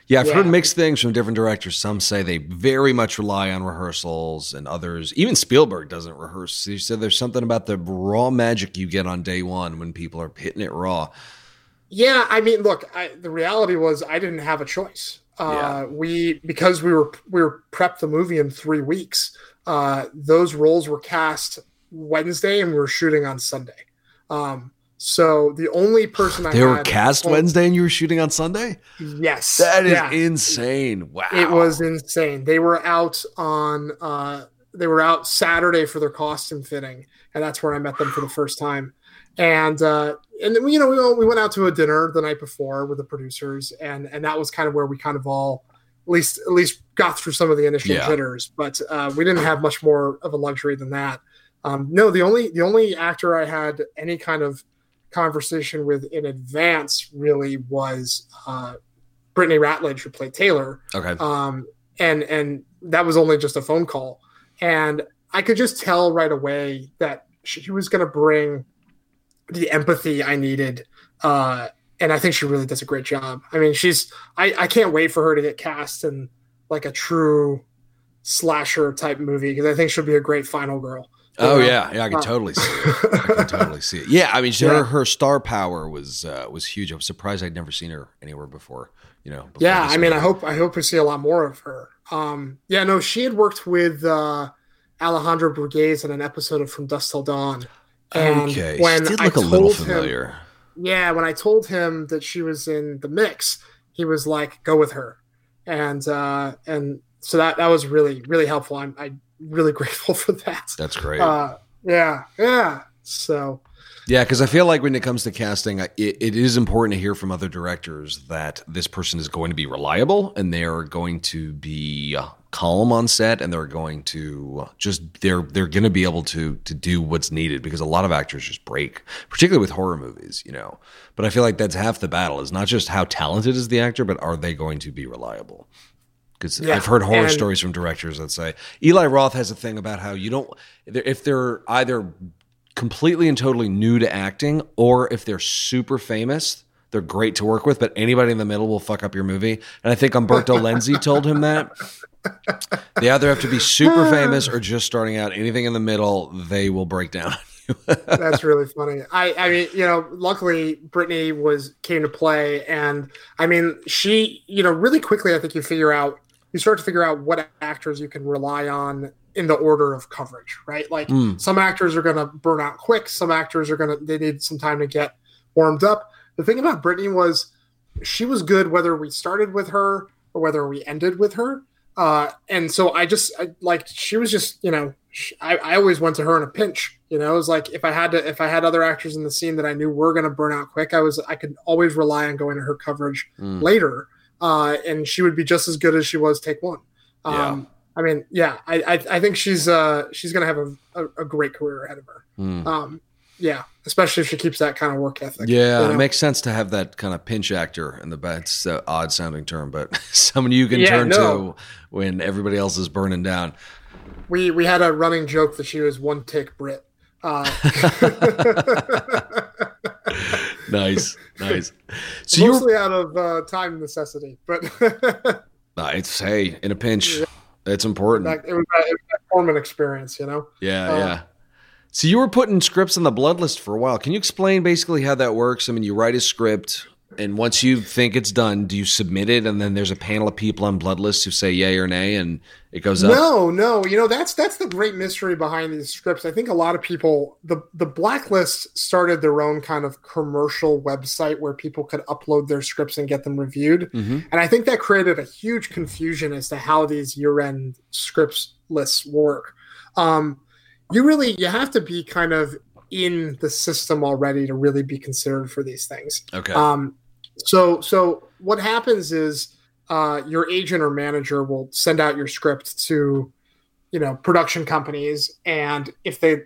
Yeah, I've Yeah. heard mixed things from different directors. Some say they very much rely on rehearsals, and others, even Spielberg doesn't rehearse. He said there's something about the raw magic you get on day one when people are hitting it raw. Yeah, I mean, look, I, the reality was I didn't have a choice. Uh, Yeah. We because we were we were prepped the movie in three weeks. Uh, those roles were cast Wednesday, and we were shooting on Sunday. Um, so the only person I They were cast well, Wednesday, and you were shooting on Sunday. Yes, That is yeah. insane! Wow, It was insane. They were out on uh they were out Saturday for their costume fitting, and that's where I met them for the first time. And uh and then you know we went- we went out to a dinner the night before with the producers, and and that was kind of where we kind of all at least at least got through some of the initial Yeah. jitters, but uh, we didn't have much more of a luxury than that. Um, no, the only the only actor I had any kind of conversation with in advance really was uh, Brittany Ratledge, who played Taylor okay. um, and and that was only just a phone call, and I could just tell right away that she was going to bring the empathy I needed, uh, and I think she really does a great job. I mean, she's I I can't wait for her to get cast in like a true slasher type movie because I think she'll be a great final girl. Oh know? yeah, yeah, I can Uh, totally see it. I can totally see it. Yeah, I mean, Yeah. her her star power was uh, was huge. I was surprised I'd never seen her anywhere before. You know. before yeah i mean i hope i hope we see a lot more of her um yeah no she had worked with uh alejandro Brugués in an episode of from dusk till dawn and okay, when she did look a little told him- familiar. yeah when i told him that she was in the mix he was like go with her and uh and so that that was really really helpful i'm i'm really grateful for that That's great. uh yeah yeah so Yeah, because I feel like when it comes to casting, I- it, it is important to hear from other directors that this person is going to be reliable and they're going to be uh, calm on set and they're going to just they're they're going to be able to to do what's needed because a lot of actors just break, particularly with horror movies, you know. But I feel like that's half the battle is not just how talented is the actor, but are they going to be reliable? Because Yeah, I've heard horror and- stories from directors that say Eli Roth has a thing about how you don't if they're either completely and totally new to acting, or if they're super famous, they're great to work with, but anybody in the middle will fuck up your movie. And I think Umberto Lenzi told him that. They either have to be super famous or just starting out. Anything in the middle, they will break down. That's really funny. I, I mean, you know, luckily Brittany was came to play, and I mean, she, you know, really quickly. I think you figure out, you start to figure out what actors you can rely on in the order of coverage, right? Like Mm. some actors are going to burn out quick. Some actors are going to they need some time to get warmed up. The thing about Brittany was she was good whether we started with her or whether we ended with her. Uh, and so I just I, like she was just you know sh I, I always went to her in a pinch. You know, it was like if I had to if I had other actors in the scene that I knew were going to burn out quick, I was I could always rely on going to her coverage Mm. later, uh, and she would be just as good as she was take one. Um, I mean, yeah, I, I I think she's uh she's going to have a, a, a great career ahead of her. Mm. Um, yeah, especially if she keeps that kind of work ethic. Yeah, you it makes sense to have that kind of pinch actor in the back. It's an odd sounding term, but someone you can Yeah, turn no. to when everybody else is burning down. we we had a running joke that she was one take Brit. Uh, Nice, nice. So mostly out of uh, time necessity, but Nah, it's hey, in a pinch, Yeah. it's important. it was a, it was a Foreman experience, you know. yeah, uh, yeah. So you were putting scripts on the Bloodlist for a while. Can you explain basically how that works? I mean, you write a script, and once you think it's done, do you submit it, and then there's a panel of people on Bloodlists who say yay or nay, and it goes up. No, no, you know that's that's the great mystery behind these scripts. I think a lot of people the the blacklist started their own kind of commercial website where people could upload their scripts and get them reviewed. hmm And I think that created a huge confusion as to how these year-end scripts lists work. Um, you really you have to be kind of in the system already to really be considered for these things. Okay. Um, so so what happens is uh, your agent or manager will send out your script to you know production companies, and if they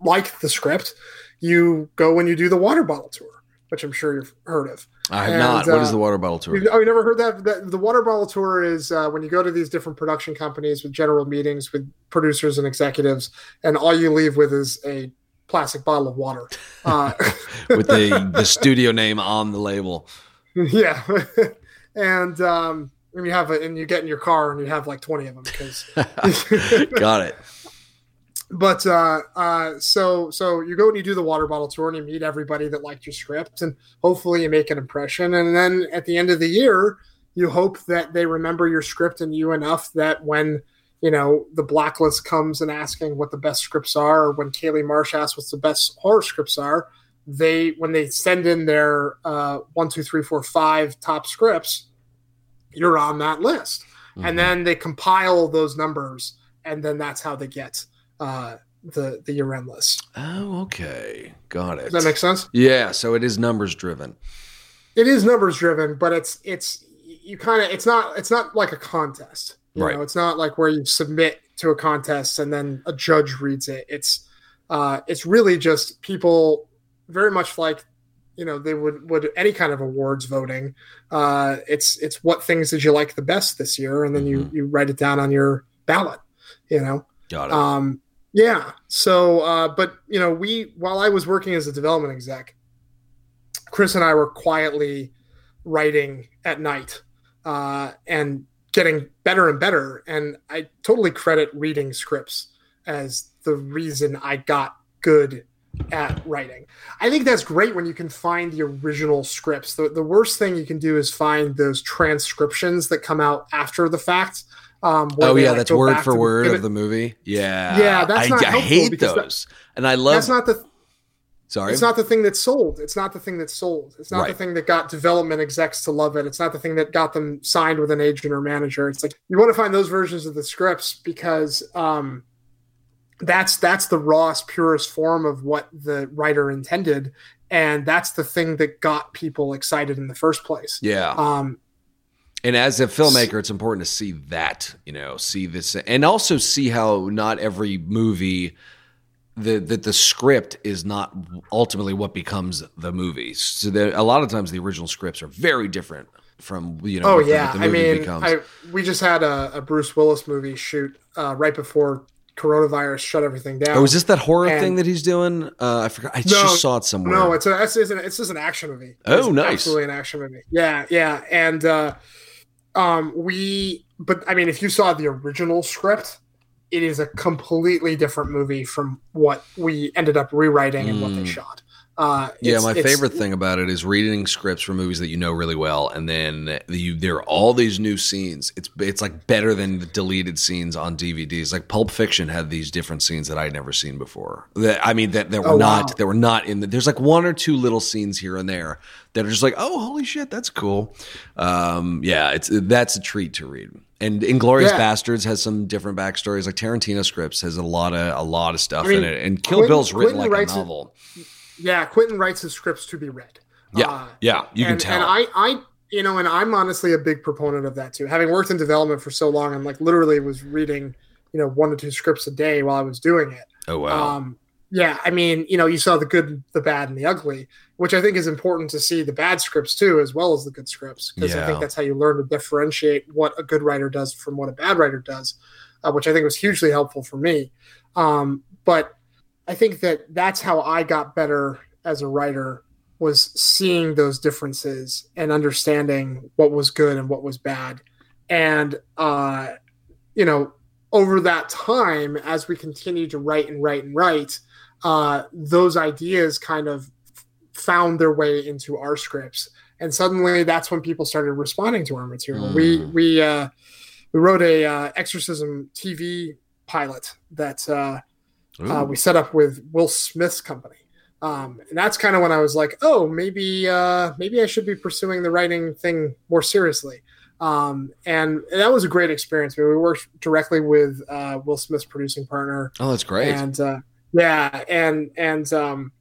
like the script, you go and you do the water bottle tour, which I'm sure you've heard of. I have and, not. What is uh, the water bottle tour? You- Oh, you never heard that? The, the water bottle tour is uh, when you go to these different production companies with general meetings with producers and executives, and all you leave with is a plastic bottle of water. Uh, With the the studio name on the label. yeah, and um, and you have a, and you get in your car and you have like twenty of them because. Got it. But uh, uh, so so you go and you do the water bottle tour and you meet everybody that liked your script and hopefully you make an impression and then at the end of the year you hope that they remember your script and you enough that when you know the blacklist comes and asking what the best scripts are or when Kailey Marsh asks what the best horror scripts are they when they send in their uh, one two three four five top scripts you're on that list Mhm. and then they compile those numbers and then that's how they get uh, the the year end list. Oh, okay. Got it. Does that make sense? yeah, so it is numbers driven. It is numbers driven, but it's it's you kind of it's not it's not like a contest. You Right. know, it's not like where you submit to a contest and then a judge reads it. It's uh, it's really just people very much like you know they would would any kind of awards voting. Uh, it's it's what things did you like the best this year, and then you Mhm. you write it down on your ballot. You know. Got it. Um, yeah. So, uh, but you know, we while I was working as a development exec, Chris and I were quietly writing at night uh, and getting better and better. And I totally credit reading scripts as the reason I got good at writing. I think that's great when you can find the original scripts. The, the worst thing you can do is find those transcriptions that come out after the fact. Um, oh yeah, like, that's word for to the word of the movie. Yeah. Yeah, that's I, not I hate because that- and I love That's not the Sorry. it's not the thing that sold. It's not the thing that sold. It's not the thing that got development execs to love it. It's not the thing that got them signed with an agent or manager. It's like you want to find those versions of the scripts because um, that's that's the rawest, purest form of what the writer intended, and that's the thing that got people excited in the first place. yeah. Um, And as a filmmaker, it's important to see that, you know, see this and also see how not every movie the that the script is not ultimately what becomes the movie. So there, a lot of times the original scripts are very different from you know oh yeah, I mean, becomes. I, we just had a, a Bruce Willis movie shoot uh, right before coronavirus shut everything down. oh, is this that horror and- thing that he's doing? Uh, I forgot. I No, just saw it somewhere. No, it's a it's, it's, an, it's just an action movie. Oh, It's nice. Absolutely an action movie. Yeah, yeah, and uh, um, we. But I mean, if you saw the original script, it is a completely different movie from what we ended up rewriting and what they Mm. shot. Uh, Yeah, my favorite thing about it is reading scripts for movies that you know really well, and then you there are all these new scenes. It's it's like better than the deleted scenes on DVDs. Like Pulp Fiction had these different scenes that I'd never seen before. That I mean that that were Oh, not wow. that were not in. The, there's like one or two little scenes here and there that are just like, oh, holy shit, that's cool. Um, yeah, it's that's a treat to read. And Inglourious Yeah. Basterds has some different backstories. Like Tarantino scripts has a lot of a lot of stuff I mean, in it. And Kill Quentin- Bill's written Quentin like a it- novel. Yeah, Quentin writes his scripts to be read. Yeah, Uh, yeah, you can tell. And I, I, you know, and I'm honestly a big proponent of that too. Having worked in development for so long, I'm like literally was reading, you know, one to two scripts a day while I was doing it. oh wow. Um, yeah, I mean, you know, you saw the good, the bad, and the ugly, which I think is important to see the bad scripts too, as well as the good scripts, because I think that's how you learn to differentiate what a good writer does from what a bad writer does, uh, which I think was hugely helpful for me. Um, but I think that that's how I got better as a writer was seeing those differences and understanding what was good and what was bad, and uh, you know, over that time, as we continue to write and write and write, uh, those ideas kind of found their way into our scripts, and suddenly that's when people started responding to our material. We Mm. we uh, we wrote a uh, exorcism TV pilot that uh, uh, we set up with Will Smith's company. Um, and that's kind of when I was like, oh, maybe uh, maybe I should be pursuing the writing thing more seriously. Um, and, and that was a great experience. We worked directly with uh, Will Smith's producing partner, oh, that's great. and uh, Yeah, and and um,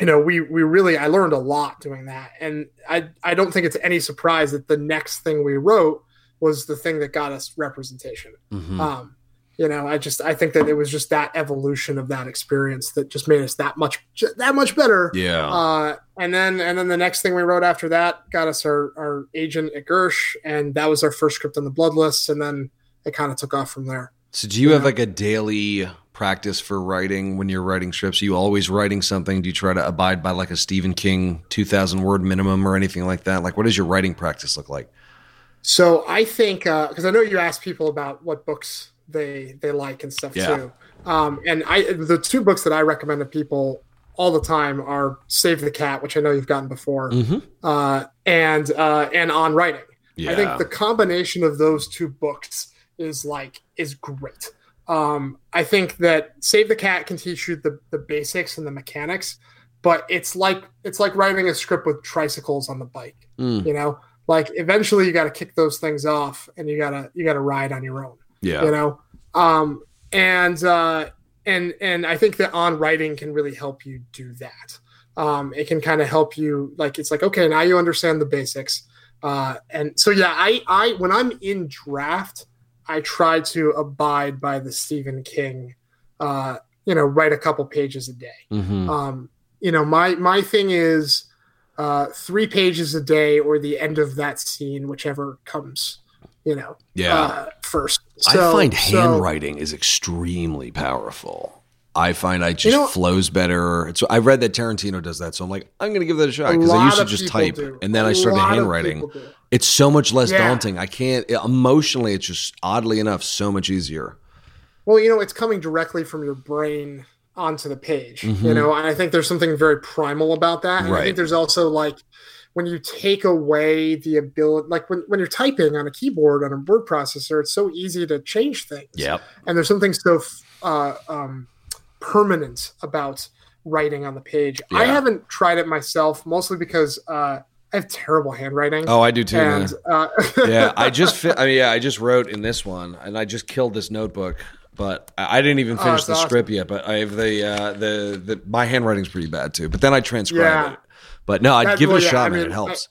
you know, we we really I learned a lot doing that, and I I don't think it's any surprise that the next thing we wrote was the thing that got us representation. Mhm. Um, you know, I just I think that it was just that evolution of that experience that just made us that much that much better. yeah. Uh, and then and then the next thing we wrote after that got us our, our agent at Gersh, and that was our first script on the Bloodlist, and then it kind of took off from there. So do you have Yeah. like a daily practice for writing when you're writing scripts? Are you always writing something? Do you try to abide by like a Stephen King 2000 word minimum or anything like that? Like what does your writing practice look like? So I think because I know you asked people about what books they they like and stuff Yeah. too. Um, and I the two books that I recommend to people all the time are Save the Cat, which I know you've gotten before, Mhm. uh, and uh, and On Writing. Yeah. I think the combination of those two books is like is great. Um, I think that Save the Cat can teach you the, the basics and the mechanics, but it's like it's like writing a script with tricycles on the bike. Mm. You know, like eventually you got to kick those things off and you gotta you gotta ride on your own. Yeah. You know, um, and uh, and and I think that on writing can really help you do that. Um, it can kind of help you like it's like okay now you understand the basics. Uh, and so yeah, I I when I'm in draft, I try to abide by the Stephen King. Uh, you know, write a couple pages a day. Mhm. Um, you know, my my thing is uh, three pages a day or the end of that scene, whichever comes. You know, yeah. uh, first. I So- find so- handwriting is extremely powerful. I find I just You know- flows better. So I read that Tarantino does that, so I'm like, I'm gonna give that a shot because I used to just type, do. and then A I started handwriting. It's so much less Yeah. daunting. I can't emotionally. It's just oddly enough so much easier. Well, you know, it's coming directly from your brain onto the page. Mhm. You know, and I think there's something very primal about that. And I Right. think there's also like when you take away the ability, like when, when you're typing on a keyboard on a word processor, it's so easy to change things. yeah and there's something so uh, um, permanent about writing on the page. yeah. I haven't tried it myself, mostly because uh, I have terrible handwriting. Oh, I do too. and uh, yeah, I just fi- I mean, yeah, I just wrote in this one, and I just killed this notebook. But I I didn't even Oh, finish the awesome. script yet. But I have the uh, the the my handwriting's pretty bad too. But then I transcribe Yeah. it. But no, I'd give it a yeah, shot, I man. mean, it helps.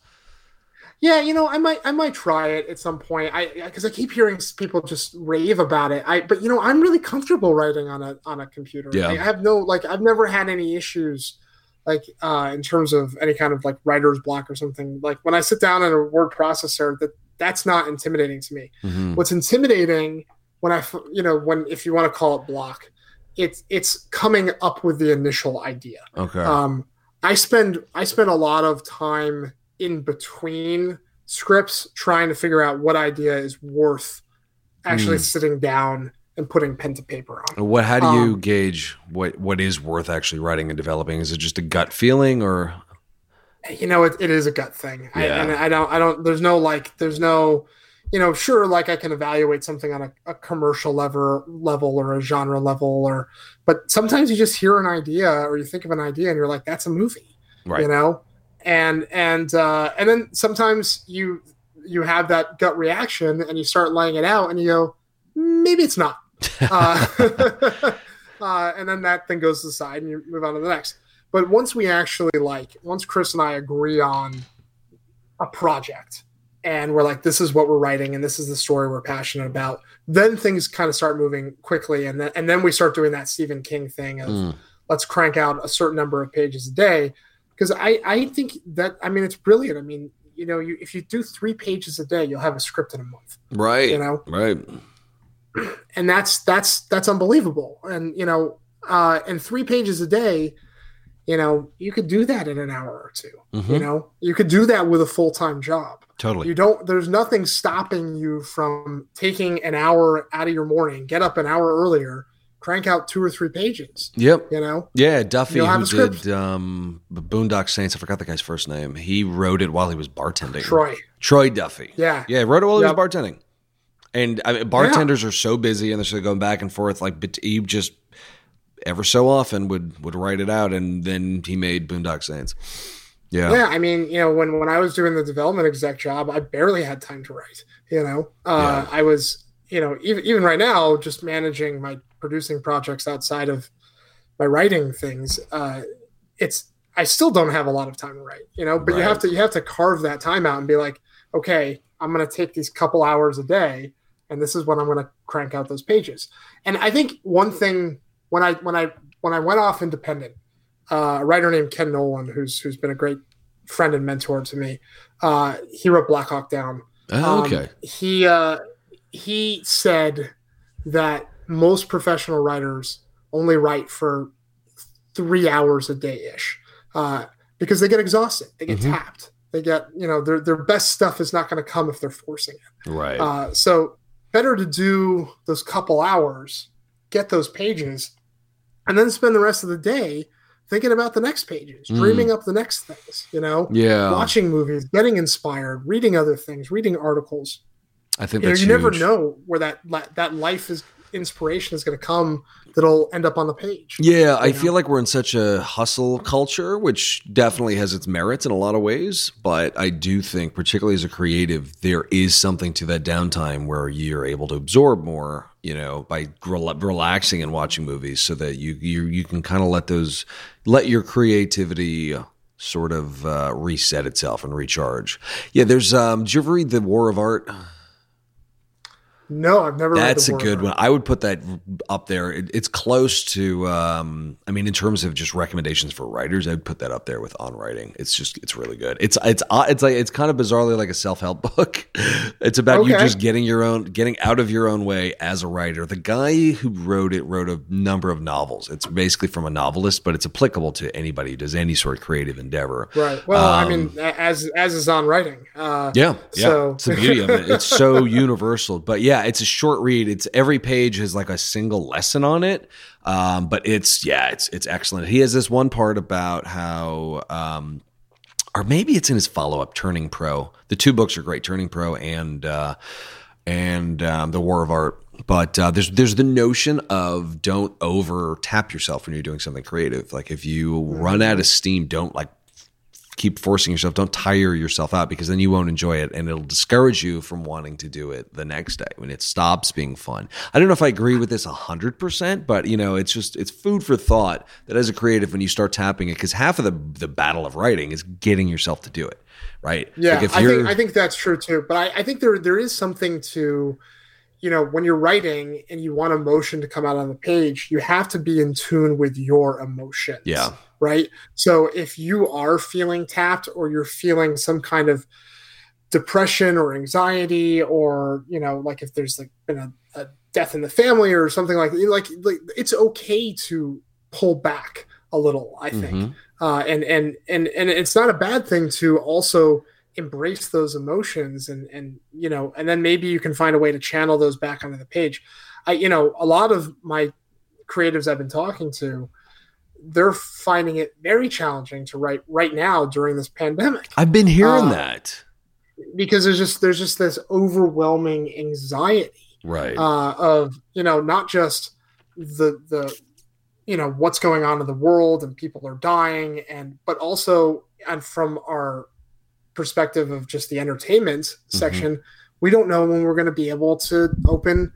yeah, you know, I might I might try it at some point. I because I keep hearing people just rave about it. I but you know, I'm really comfortable writing on a on a computer. Yeah. I have no like I've never had any issues like uh in terms of any kind of like writer's block or something. Like when I sit down in a word processor, that that's not intimidating to me. Mhm. what's intimidating when I you know when if you want to call it block it's it's coming up with the initial idea Okay. um i spend i spend a lot of time in between scripts trying to figure out what idea is worth actually Hmm. sitting down and putting pen to paper on what? How do you um, gauge what what is worth actually writing and developing? Is it just a gut feeling, or you know it, it is a gut thing I, Yeah. and i don't i don't there's no like there's no you know sure like i can evaluate something on a, a commercial level level or a genre level or but sometimes you just hear an idea or you think of an idea and you're like that's a movie right? you know and and uh and then sometimes you you have that gut reaction and you start laying it out and you go maybe it's not uh, uh, and then that thing goes to the side and you move on to the next. But once we actually like, once Chris and I agree on a project and we're like, this is what we're writing and this is the story we're passionate about, then things kind of start moving quickly. And then, and then we start doing that Stephen King thing of Mm. let's crank out a certain number of pages a day. Because I, I think that, I mean, it's brilliant. I mean, you know, you, if you do three pages a day, you'll have a script in a month, Right. you know? Right. and that's that's that's unbelievable and you know uh and three pages a day you know you could do that in an hour or 2 Mhm. you know you could do that with a full-time job Totally. you don't there's nothing stopping you from taking an hour out of your morning get up an hour earlier crank out two or three pages Yep. you know Yeah, Duffy, who did um, Boondock Saints. I forgot the guy's first name. He wrote it while he was bartending. troy Troy Duffy. yeah Yeah, wrote it while Yep. he was bartending. And I mean, bartenders are so busy and they're still going back and forth. Like, but he just ever so often would would write it out, and then he made Boondock Saints. Yeah. yeah i mean you know when when i was doing the development exec job i barely had time to write you know uh Yeah. i was you know even even right now just managing my producing projects outside of my writing things, uh, it's I still don't have a lot of time to write, you know. But right. you have to you have to carve that time out and be like, okay, I'm going to take these couple hours a day, and this is when I'm going to crank out those pages. And I think one thing when I when I when I went off independent, uh, a writer named Ken Nolan, who's who's been a great friend and mentor to me, uh, he wrote Black Hawk Down. Oh, okay. Um, he uh, he said that most professional writers only write for three hours a day ish uh, because they get exhausted, they get mm-hmm. tapped, they get you know their their best stuff is not going to come if they're forcing it. Right. Uh, so better to do those couple hours, get those pages, and then spend the rest of the day thinking about the next pages, mm. dreaming up the next things, you know? Yeah. Watching movies, getting inspired, reading other things, reading articles. I think you, know, you never know where that that life is inspiration is going to come that'll end up on the page. Yeah, I know? feel like we're in such a hustle culture, which definitely has its merits in a lot of ways. But I do think, particularly as a creative, there is something to that downtime where you're able to absorb more, you know, by relaxing and watching movies, so that you you you can kind of let those let your creativity sort of uh, reset itself and recharge. Yeah, there's um, did you ever read the War of Art? No, I've never. Read that. That's a good one. I would put that up there. It, it's close to. Um, I mean, in terms of just recommendations for writers, I'd put that up there with on writing. It's just it's really good. It's it's uh, it's like it's kind of bizarrely like a self help book. it's about okay. you just getting your own getting out of your own way as a writer. The guy who wrote it wrote a number of novels. It's basically from a novelist, but it's applicable to anybody who does any sort of creative endeavor. Right. Well, um, I mean, um, as as is on writing. Uh, yeah. Yeah. So. It's the beauty of it. It's so universal. But yeah yeah, it's a short read. It's every page has like a single lesson on it. Um, but it's yeah, it's it's excellent. He has this one part about how um, or maybe it's in his follow up, Turning Pro. The two books are great, Turning Pro and uh, and um, The War of Art. But uh, there's there's the notion of don't over tap yourself when you're doing something creative. Like if you run out of steam, don't like keep forcing yourself. Don't tire yourself out because then you won't enjoy it and it'll discourage you from wanting to do it the next day when it stops being fun. I don't know if I agree with this 100%, but you know, it's just it's food for thought that as a creative when you start tapping it cuz half of the the battle of writing is getting yourself to do it, right? Yeah, like I think I think that's true too, but I, I think there there is something to you know, when you're writing and you want emotion to come out on the page, you have to be in tune with your emotions. Yeah. Right. So if you are feeling tapped or you're feeling some kind of depression or anxiety, or, you know, like if there's like been a, a death in the family or something like like, like it's okay to pull back a little, I think. Mm-hmm. Uh, and, and, and, and it's not a bad thing to also, embrace those emotions and and you know and then maybe you can find a way to channel those back onto the page i you know a lot of my creatives i've been talking to they're finding it very challenging to write right now during this pandemic. I've been hearing uh, that. because there's just there's just this overwhelming anxiety right. uh, of you know not just the the you know what's going on in the world and people are dying and but also and from our perspective of just the entertainment mm-hmm. section, we don't know when we're going to be able to open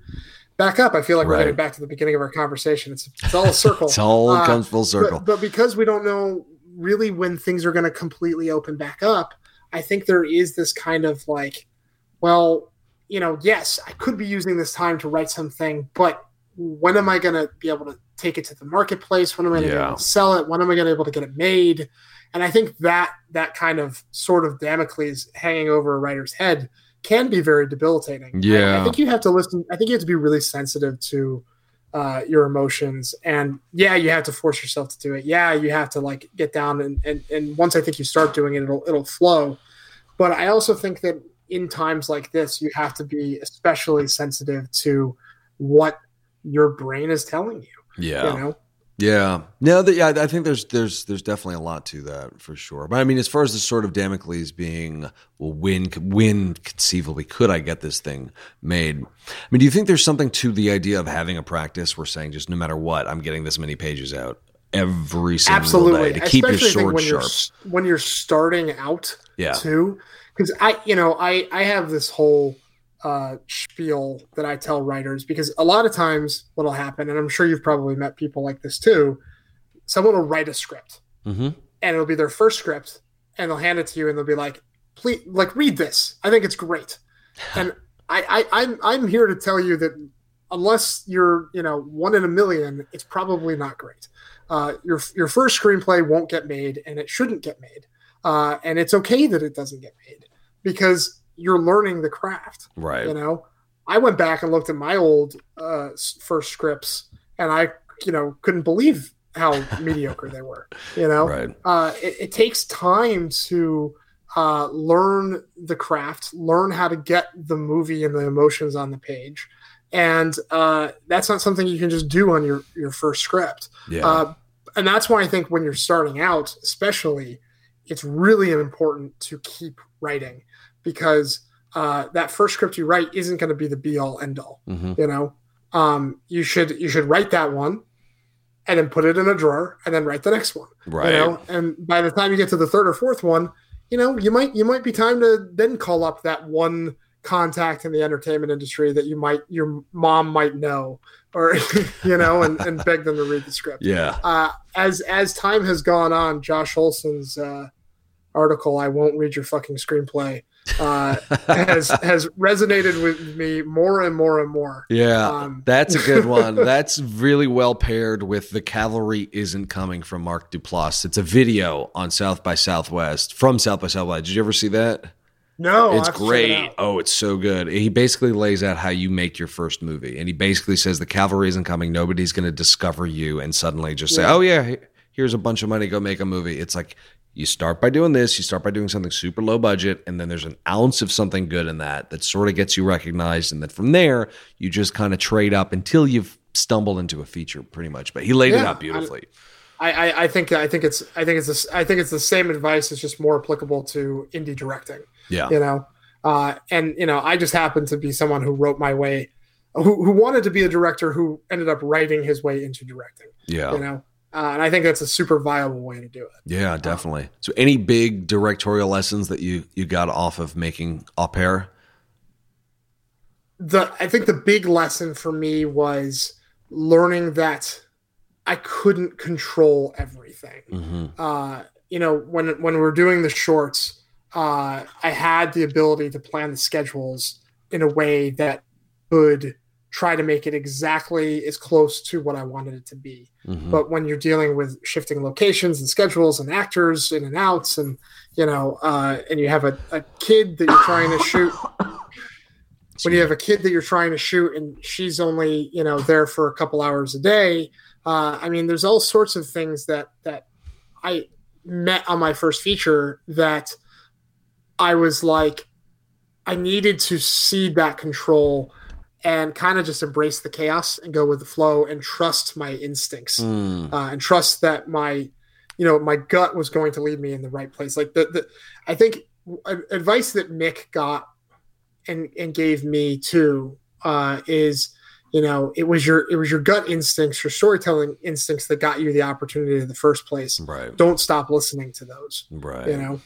back up. I feel like right. we're getting back to the beginning of our conversation. It's, it's all a circle. it's all uh, comes full circle. But, but because we don't know really when things are going to completely open back up, I think there is this kind of like, well, you know, yes, I could be using this time to write something, but when am I going to be able to take it to the marketplace? When am I going to yeah. sell it? When am I going to be able to get it made? And I think that that kind of sort of Damocles hanging over a writer's head can be very debilitating. Yeah, I, I think you have to listen. I think you have to be really sensitive to uh, your emotions, and yeah, you have to force yourself to do it. Yeah, you have to like get down and and, and once I think you start doing it, it'll it'll flow. But I also think that in times like this, you have to be especially sensitive to what your brain is telling you. Yeah. You know? Yeah, no, the, yeah, I think there's there's there's definitely a lot to that for sure. But I mean, as far as the sort of Damocles being, well, when when conceivably could I get this thing made? I mean, do you think there's something to the idea of having a practice where saying just no matter what, I'm getting this many pages out every single Absolutely. day to keep Especially your sword when sharp. You're, when you're starting out, yeah, too, because I, you know, I I have this whole uh, spiel that I tell writers because a lot of times what'll happen, and I'm sure you've probably met people like this too, someone will write a script. Mm-hmm. and it'll be their first script and they'll hand it to you and they'll be like please like read this. I think it's great. And I, I i'm i'm here to tell you that unless you're you know one in a million it's probably not great. Uh, your your first screenplay won't get made and it shouldn't get made. Uh, and it's okay that it doesn't get made because you're learning the craft Right. you know i went back and looked at my old uh, first scripts and i you know couldn't believe how mediocre they were you know Right. uh, it, it takes time to uh, learn the craft, learn how to get the movie and the emotions on the page, and uh, that's not something you can just do on your your first script. Yeah. Uh, and that's why I think when you're starting out, especially, it's really important to keep writing because uh, that first script you write isn't going to be the be all end all mm-hmm. you know um, you should you should write that one and then put it in a drawer and then write the next one Right. you know and by the time you get to the third or fourth one you know you might you might be time to then call up that one contact in the entertainment industry that you might your mom might know or you know and, and beg them to read the script yeah. uh, as as time has gone on josh olson's uh, article i won't read your fucking screenplay uh, has has resonated with me more and more and more Yeah. um, That's a good one. That's really well paired with The Cavalry Isn't Coming from Mark Duplass. It's a video on South by Southwest from South by Southwest. Did you ever see that? no it's check it great. Oh, it's so good. He basically lays out how you make your first movie. And he basically says the cavalry isn't coming. Nobody's going to discover you and suddenly just say, Yeah. oh, yeah, here's a bunch of money. Go make a movie. It's like you start by doing this, you start by doing something super low budget, and then there's an ounce of something good in that that sort of gets you recognized. And then from there, you just kind of trade up until you've stumbled into a feature pretty much. But he laid it out beautifully. I, I, I think I think it's I think it's this, I think it's the same advice. It's just more applicable to indie directing. yeah. You know, uh, and you know, I just happen to be someone who wrote my way, who, who wanted to be a director, who ended up writing his way into directing. Yeah. You know, uh, and I think that's a super viable way to do it. Yeah, definitely. So any big directorial lessons that you you got off of making au pair? the I think the big lesson for me was learning that I couldn't control everything. Mm-hmm. Uh, you know, when when we are doing the shorts, uh, I had the ability to plan the schedules in a way that could try to make it exactly as close to what I wanted it to be. Mm-hmm. But when you're dealing with shifting locations and schedules and actors in and outs, and you know, uh, and you have a, a kid that you're trying to shoot when you have a kid that you're trying to shoot and she's only you know there for a couple hours a day uh, i mean there's all sorts of things that that i met on my first feature that i was like i needed to cede that control and kind of just embrace the chaos and go with the flow and trust my instincts Mm. uh, and trust that my you know my gut was going to lead me in the right place like the, the i think advice that mick got and and gave me too uh, is you know it was your it was your gut instincts your storytelling instincts that got you the opportunity in the first place Right. don't stop listening to those Right. you know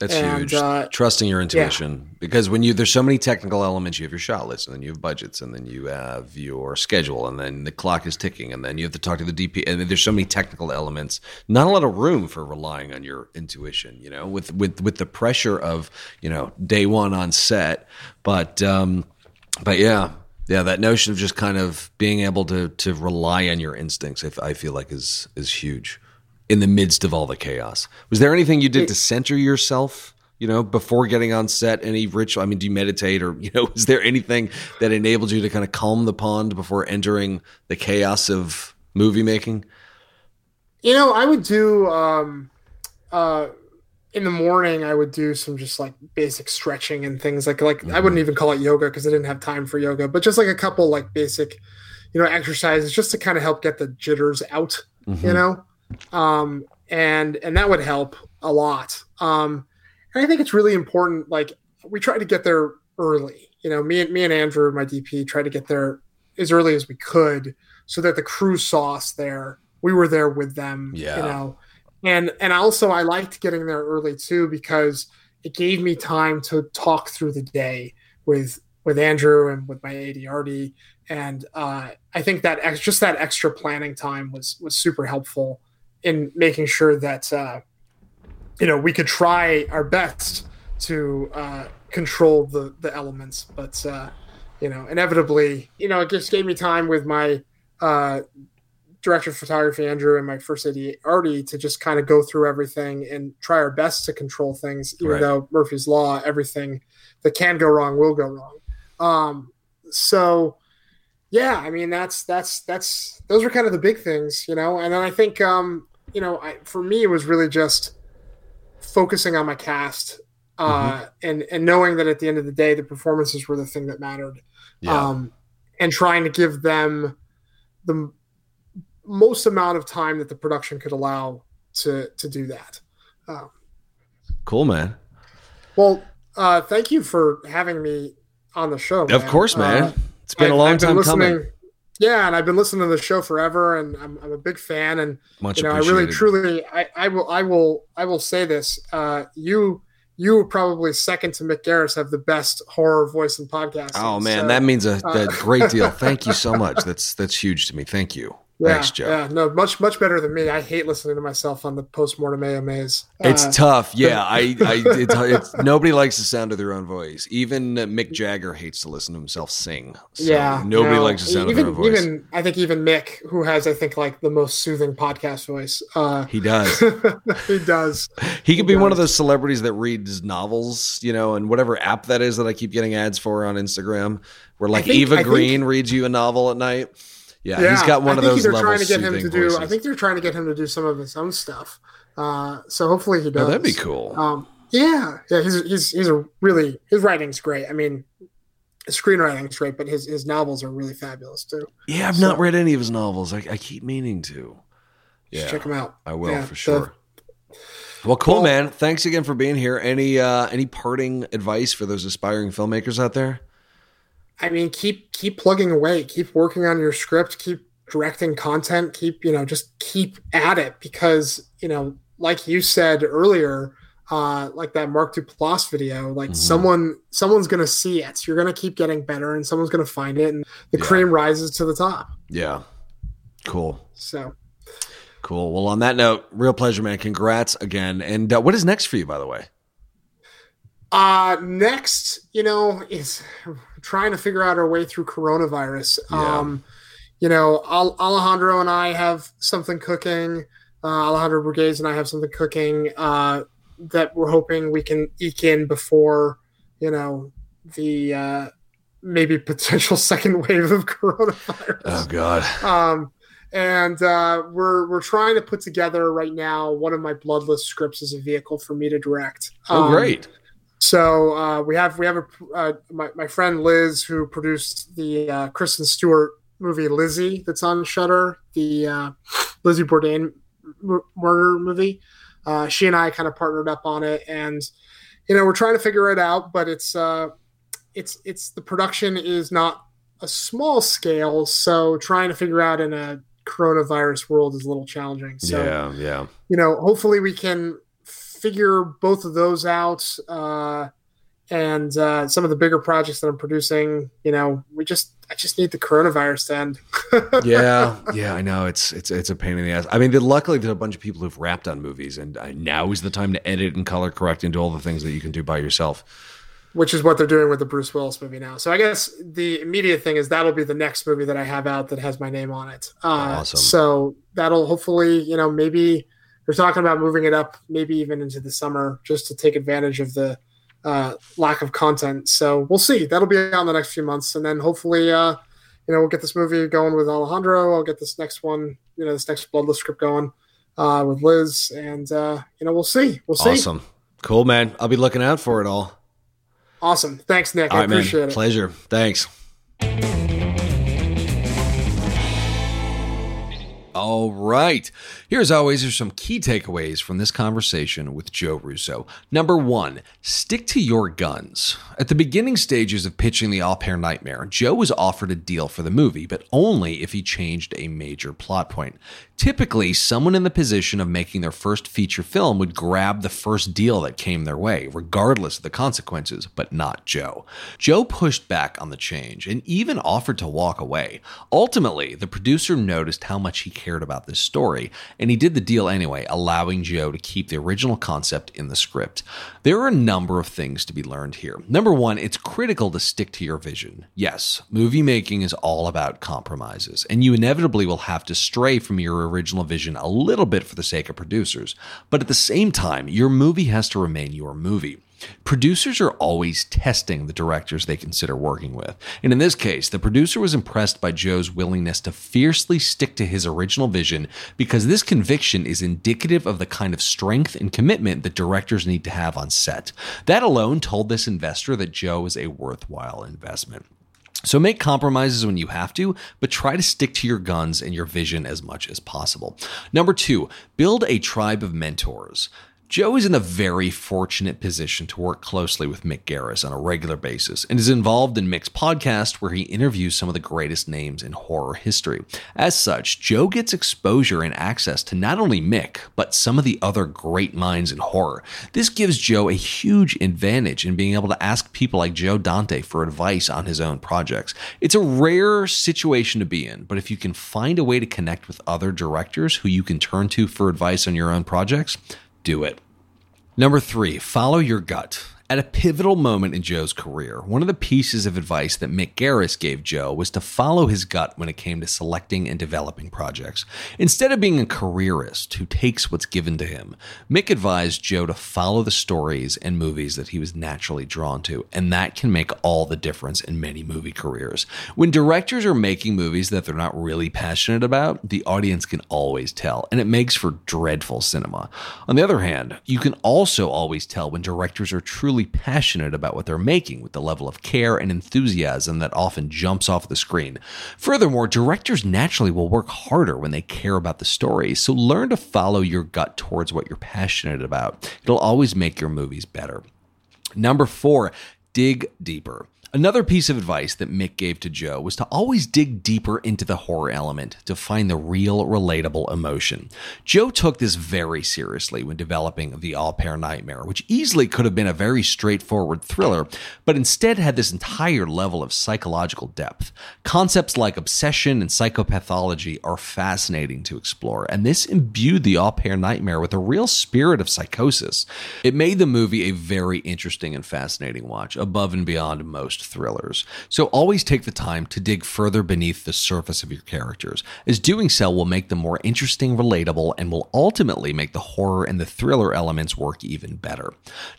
That's and, huge. uh, Trusting your intuition. Because when you there's so many technical elements, you have your shot list, and then you have budgets, and then you have your schedule, and then the clock is ticking, and then you have to talk to the DP, and there's so many technical elements. Not a lot of room for relying on your intuition, you know, with with with the pressure of you know day one on set. But um, but yeah. Yeah, that notion of just kind of being able to to rely on your instincts, I, I feel like is is huge in the midst of all the chaos. Was there anything you did to center yourself, you know, before getting on set? Any ritual? I mean, do you meditate or, you know, is there anything that enabled you to kind of calm the pond before entering the chaos of movie making? you know i would do um uh in the morning i would do some just like basic stretching and things like like i wouldn't even call it yoga because i didn't have time for yoga but just like a couple like basic you know exercises just to kind of help get the jitters out Mm-hmm. you know um and and that would help a lot. Um and i think it's really important like we try to get there early. You know me and me and andrew my dp tried to get there as early as we could so that the crew saw us there. We were there with them Yeah. you know. And and also i liked getting there early too because it gave me time to talk through the day with with andrew and with my ad artie and uh, i think that ex- just that extra planning time was was super helpful in making sure that uh, you know we could try our best to uh, control the the elements, but uh, you know, inevitably, you know, it just gave me time with my uh, director of photography Andrew and my first AD Artie to just kind of go through everything and try our best to control things, even Right. though Murphy's Law, everything that can go wrong will go wrong. Um, so yeah, I mean that's that's that's those are kind of the big things, you know. And then I think um, you know, I, for me it was really just focusing on my cast uh, and and knowing that at the end of the day the performances were the thing that mattered Yeah. um, and trying to give them the most amount of time that the production could allow to to do that. Um, cool, man. well, uh, thank you for having me on the show. Of course, man. Uh, it's been a I've- long I've time coming. Yeah, and I've been listening to the show forever, and I'm, I'm a big fan. And Much you know, I really, truly, I, I will, I will, I will say this: uh, you, you were probably second to Mick Garris have the best horror voice in podcasting. Oh man, So, that means a, uh, a great deal. Thank you so much. That's that's huge to me. Thank you. Yeah, Thanks, Joe. Yeah, no, much, much better than me. I hate listening to myself on the postmortem AMAs. It's Uh, tough. Yeah, I, I it's, it's, nobody likes the sound of their own voice. Even Mick Jagger hates to listen to himself sing. So yeah, nobody no, likes the sound even, of their own voice. Even I think even Mick, who has I think like the most soothing podcast voice, uh, he does. he does. He could be one of those celebrities that reads novels, you know, and whatever app that is that I keep getting ads for on Instagram, where like think- Eva I think- Green reads you a novel at night. Yeah, he's got one I of think those they're trying to get him to do. I think they're trying to get him to do some of his own stuff. Uh, so hopefully he Oh, does. that'd be cool. Um, yeah, yeah. He's he's he's a really his writing's great. I mean, his screenwriting's great, but his his novels are really fabulous too. yeah, I've so- not read any of his novels. I, I keep meaning to. Yeah, check him out. I will Yeah, for the- sure. well, cool, Well- man. Thanks again for being here. Any uh, any parting advice for those aspiring filmmakers out there? I mean, keep keep plugging away, keep working on your script, keep directing content, keep you know just keep at it because you know, like you said earlier, uh, like that Mark Duplass video, like Mhm. someone someone's gonna see it. You're gonna keep getting better, and someone's gonna find it, and the Yeah. cream rises to the top. Yeah, cool. So Cool. Well, on that note, real pleasure, man. Congrats again. And uh, what is next for you, by the way? Uh, next, you know, is trying to figure out our way through coronavirus. Yeah. Um, you know, Al- Alejandro and I have something cooking. Uh, Alejandro Brugués and I have something cooking uh, that we're hoping we can eke in before, you know, the uh, maybe potential second wave of coronavirus. Oh God. Um, and uh, we're we're trying to put together right now one of my Bloodlist scripts as a vehicle for me to direct. Oh, Um, great. So uh, we have we have a uh, my my friend Liz who produced the uh, Kristen Stewart movie Lizzie that's on Shudder, the uh, Lizzie Borden m- murder movie. Uh, she and I kind of partnered up on it, and you know we're trying to figure it out, but it's uh, it's it's the production is not a small scale, so trying to figure out in a coronavirus world is a little challenging. So yeah, yeah. you know, hopefully we can figure both of those out. Uh, and uh, some of the bigger projects that I'm producing, you know, we just I just need the coronavirus to end. yeah, yeah, I know it's it's it's a pain in the ass. I mean, luckily there's a bunch of people who've wrapped on movies, and uh, now is the time to edit and color correct and do all the things that you can do by yourself. Which is what they're doing with the Bruce Willis movie now. So I guess the immediate thing is that'll be the next movie that I have out that has my name on it. Uh, Awesome. So that'll hopefully, you know, maybe they're talking about moving it up, maybe even into the summer, just to take advantage of the uh, lack of content. So we'll see. That'll be out in the next few months, and then hopefully, uh, you know, we'll get this movie going with Alejandro. I'll get this next one, you know, this next Bloodlist script going uh, with Liz, and uh, you know, we'll see. We'll see. Awesome, cool, man. I'll be looking out for it all. Awesome. Thanks, Nick. All I right, man. appreciate it. Pleasure. Thanks. All right. Here, as always, are some key takeaways from this conversation with Joe Russo. Number one, stick to your guns. At the beginning stages of pitching the Au Pair Nightmare, Joe was offered a deal for the movie, but only if he changed a major plot point. Typically, someone in the position of making their first feature film would grab the first deal that came their way, regardless of the consequences, but not Joe. Joe pushed back on the change and even offered to walk away. Ultimately, the producer noticed how much he cared about this story, and he did the deal anyway, allowing Joe to keep the original concept in the script. There are a number of things to be learned here. Number one, it's critical to stick to your vision. Yes, movie making is all about compromises, and you inevitably will have to stray from your original vision a little bit for the sake of producers. But at the same time, your movie has to remain your movie. Producers are always testing the directors they consider working with. And in this case, the producer was impressed by Joe's willingness to fiercely stick to his original vision because this conviction is indicative of the kind of strength and commitment that directors need to have on set. That alone told this investor that Joe is a worthwhile investment. So make compromises when you have to, but try to stick to your guns and your vision as much as possible. Number two, build a tribe of mentors. Joe is in a very fortunate position to work closely with Mick Garris on a regular basis and is involved in Mick's podcast where he interviews some of the greatest names in horror history. As such, Joe gets exposure and access to not only Mick, but some of the other great minds in horror. This gives Joe a huge advantage in being able to ask people like Joe Dante for advice on his own projects. It's a rare situation to be in, but if you can find a way to connect with other directors who you can turn to for advice on your own projects, do it. Number three, follow your gut. At a pivotal moment in Joe's career, one of the pieces of advice that Mick Garris gave Joe was to follow his gut when it came to selecting and developing projects. Instead of being a careerist who takes what's given to him, Mick advised Joe to follow the stories and movies that he was naturally drawn to, and that can make all the difference in many movie careers. When directors are making movies that they're not really passionate about, the audience can always tell, and it makes for dreadful cinema. On the other hand, you can also always tell when directors are truly passionate about what they're making with the level of care and enthusiasm that often jumps off the screen. Furthermore, directors naturally will work harder when they care about the story, so learn to follow your gut towards what you're passionate about. It'll always make your movies better. Number four, dig deeper. Another piece of advice that Mick gave to Joe was to always dig deeper into the horror element to find the real relatable emotion. Joe took this very seriously when developing The Au Pair Nightmare, which easily could have been a very straightforward thriller, but instead had this entire level of psychological depth. Concepts like obsession and psychopathology are fascinating to explore, and this imbued The Au Pair Nightmare with a real spirit of psychosis. It made the movie a very interesting and fascinating watch, above and beyond most thrillers. So always take the time to dig further beneath the surface of your characters, as doing so will make them more interesting, relatable, and will ultimately make the horror and the thriller elements work even better.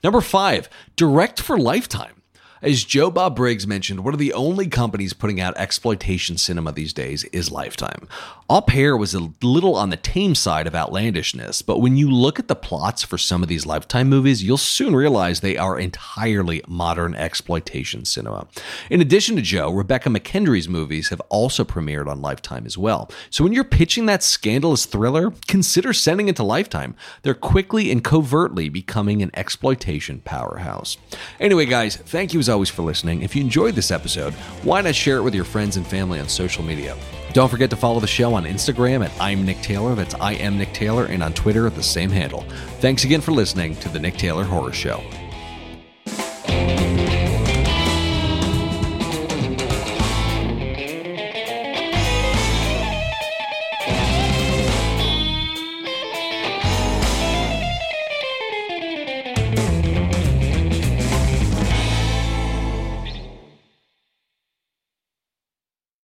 Number five, direct for lifetime. As Joe Bob Briggs mentioned, one of the only companies putting out exploitation cinema these days is Lifetime. Au Pair was a little on the tame side of outlandishness, but when you look at the plots for some of these Lifetime movies, you'll soon realize they are entirely modern exploitation cinema. In addition to Joe, Rebekah McKendry's movies have also premiered on Lifetime as well. So when you're pitching that scandalous thriller, consider sending it to Lifetime. They're quickly and covertly becoming an exploitation powerhouse. Anyway, guys, thank you as always for listening. If you enjoyed this episode, why not share it with your friends and family on social media? Don't forget to follow the show on Instagram at I'm Nick Taylor. That's I am Nick Taylor, and on Twitter at the same handle. Thanks again for listening to the Nick Taylor Horror Show.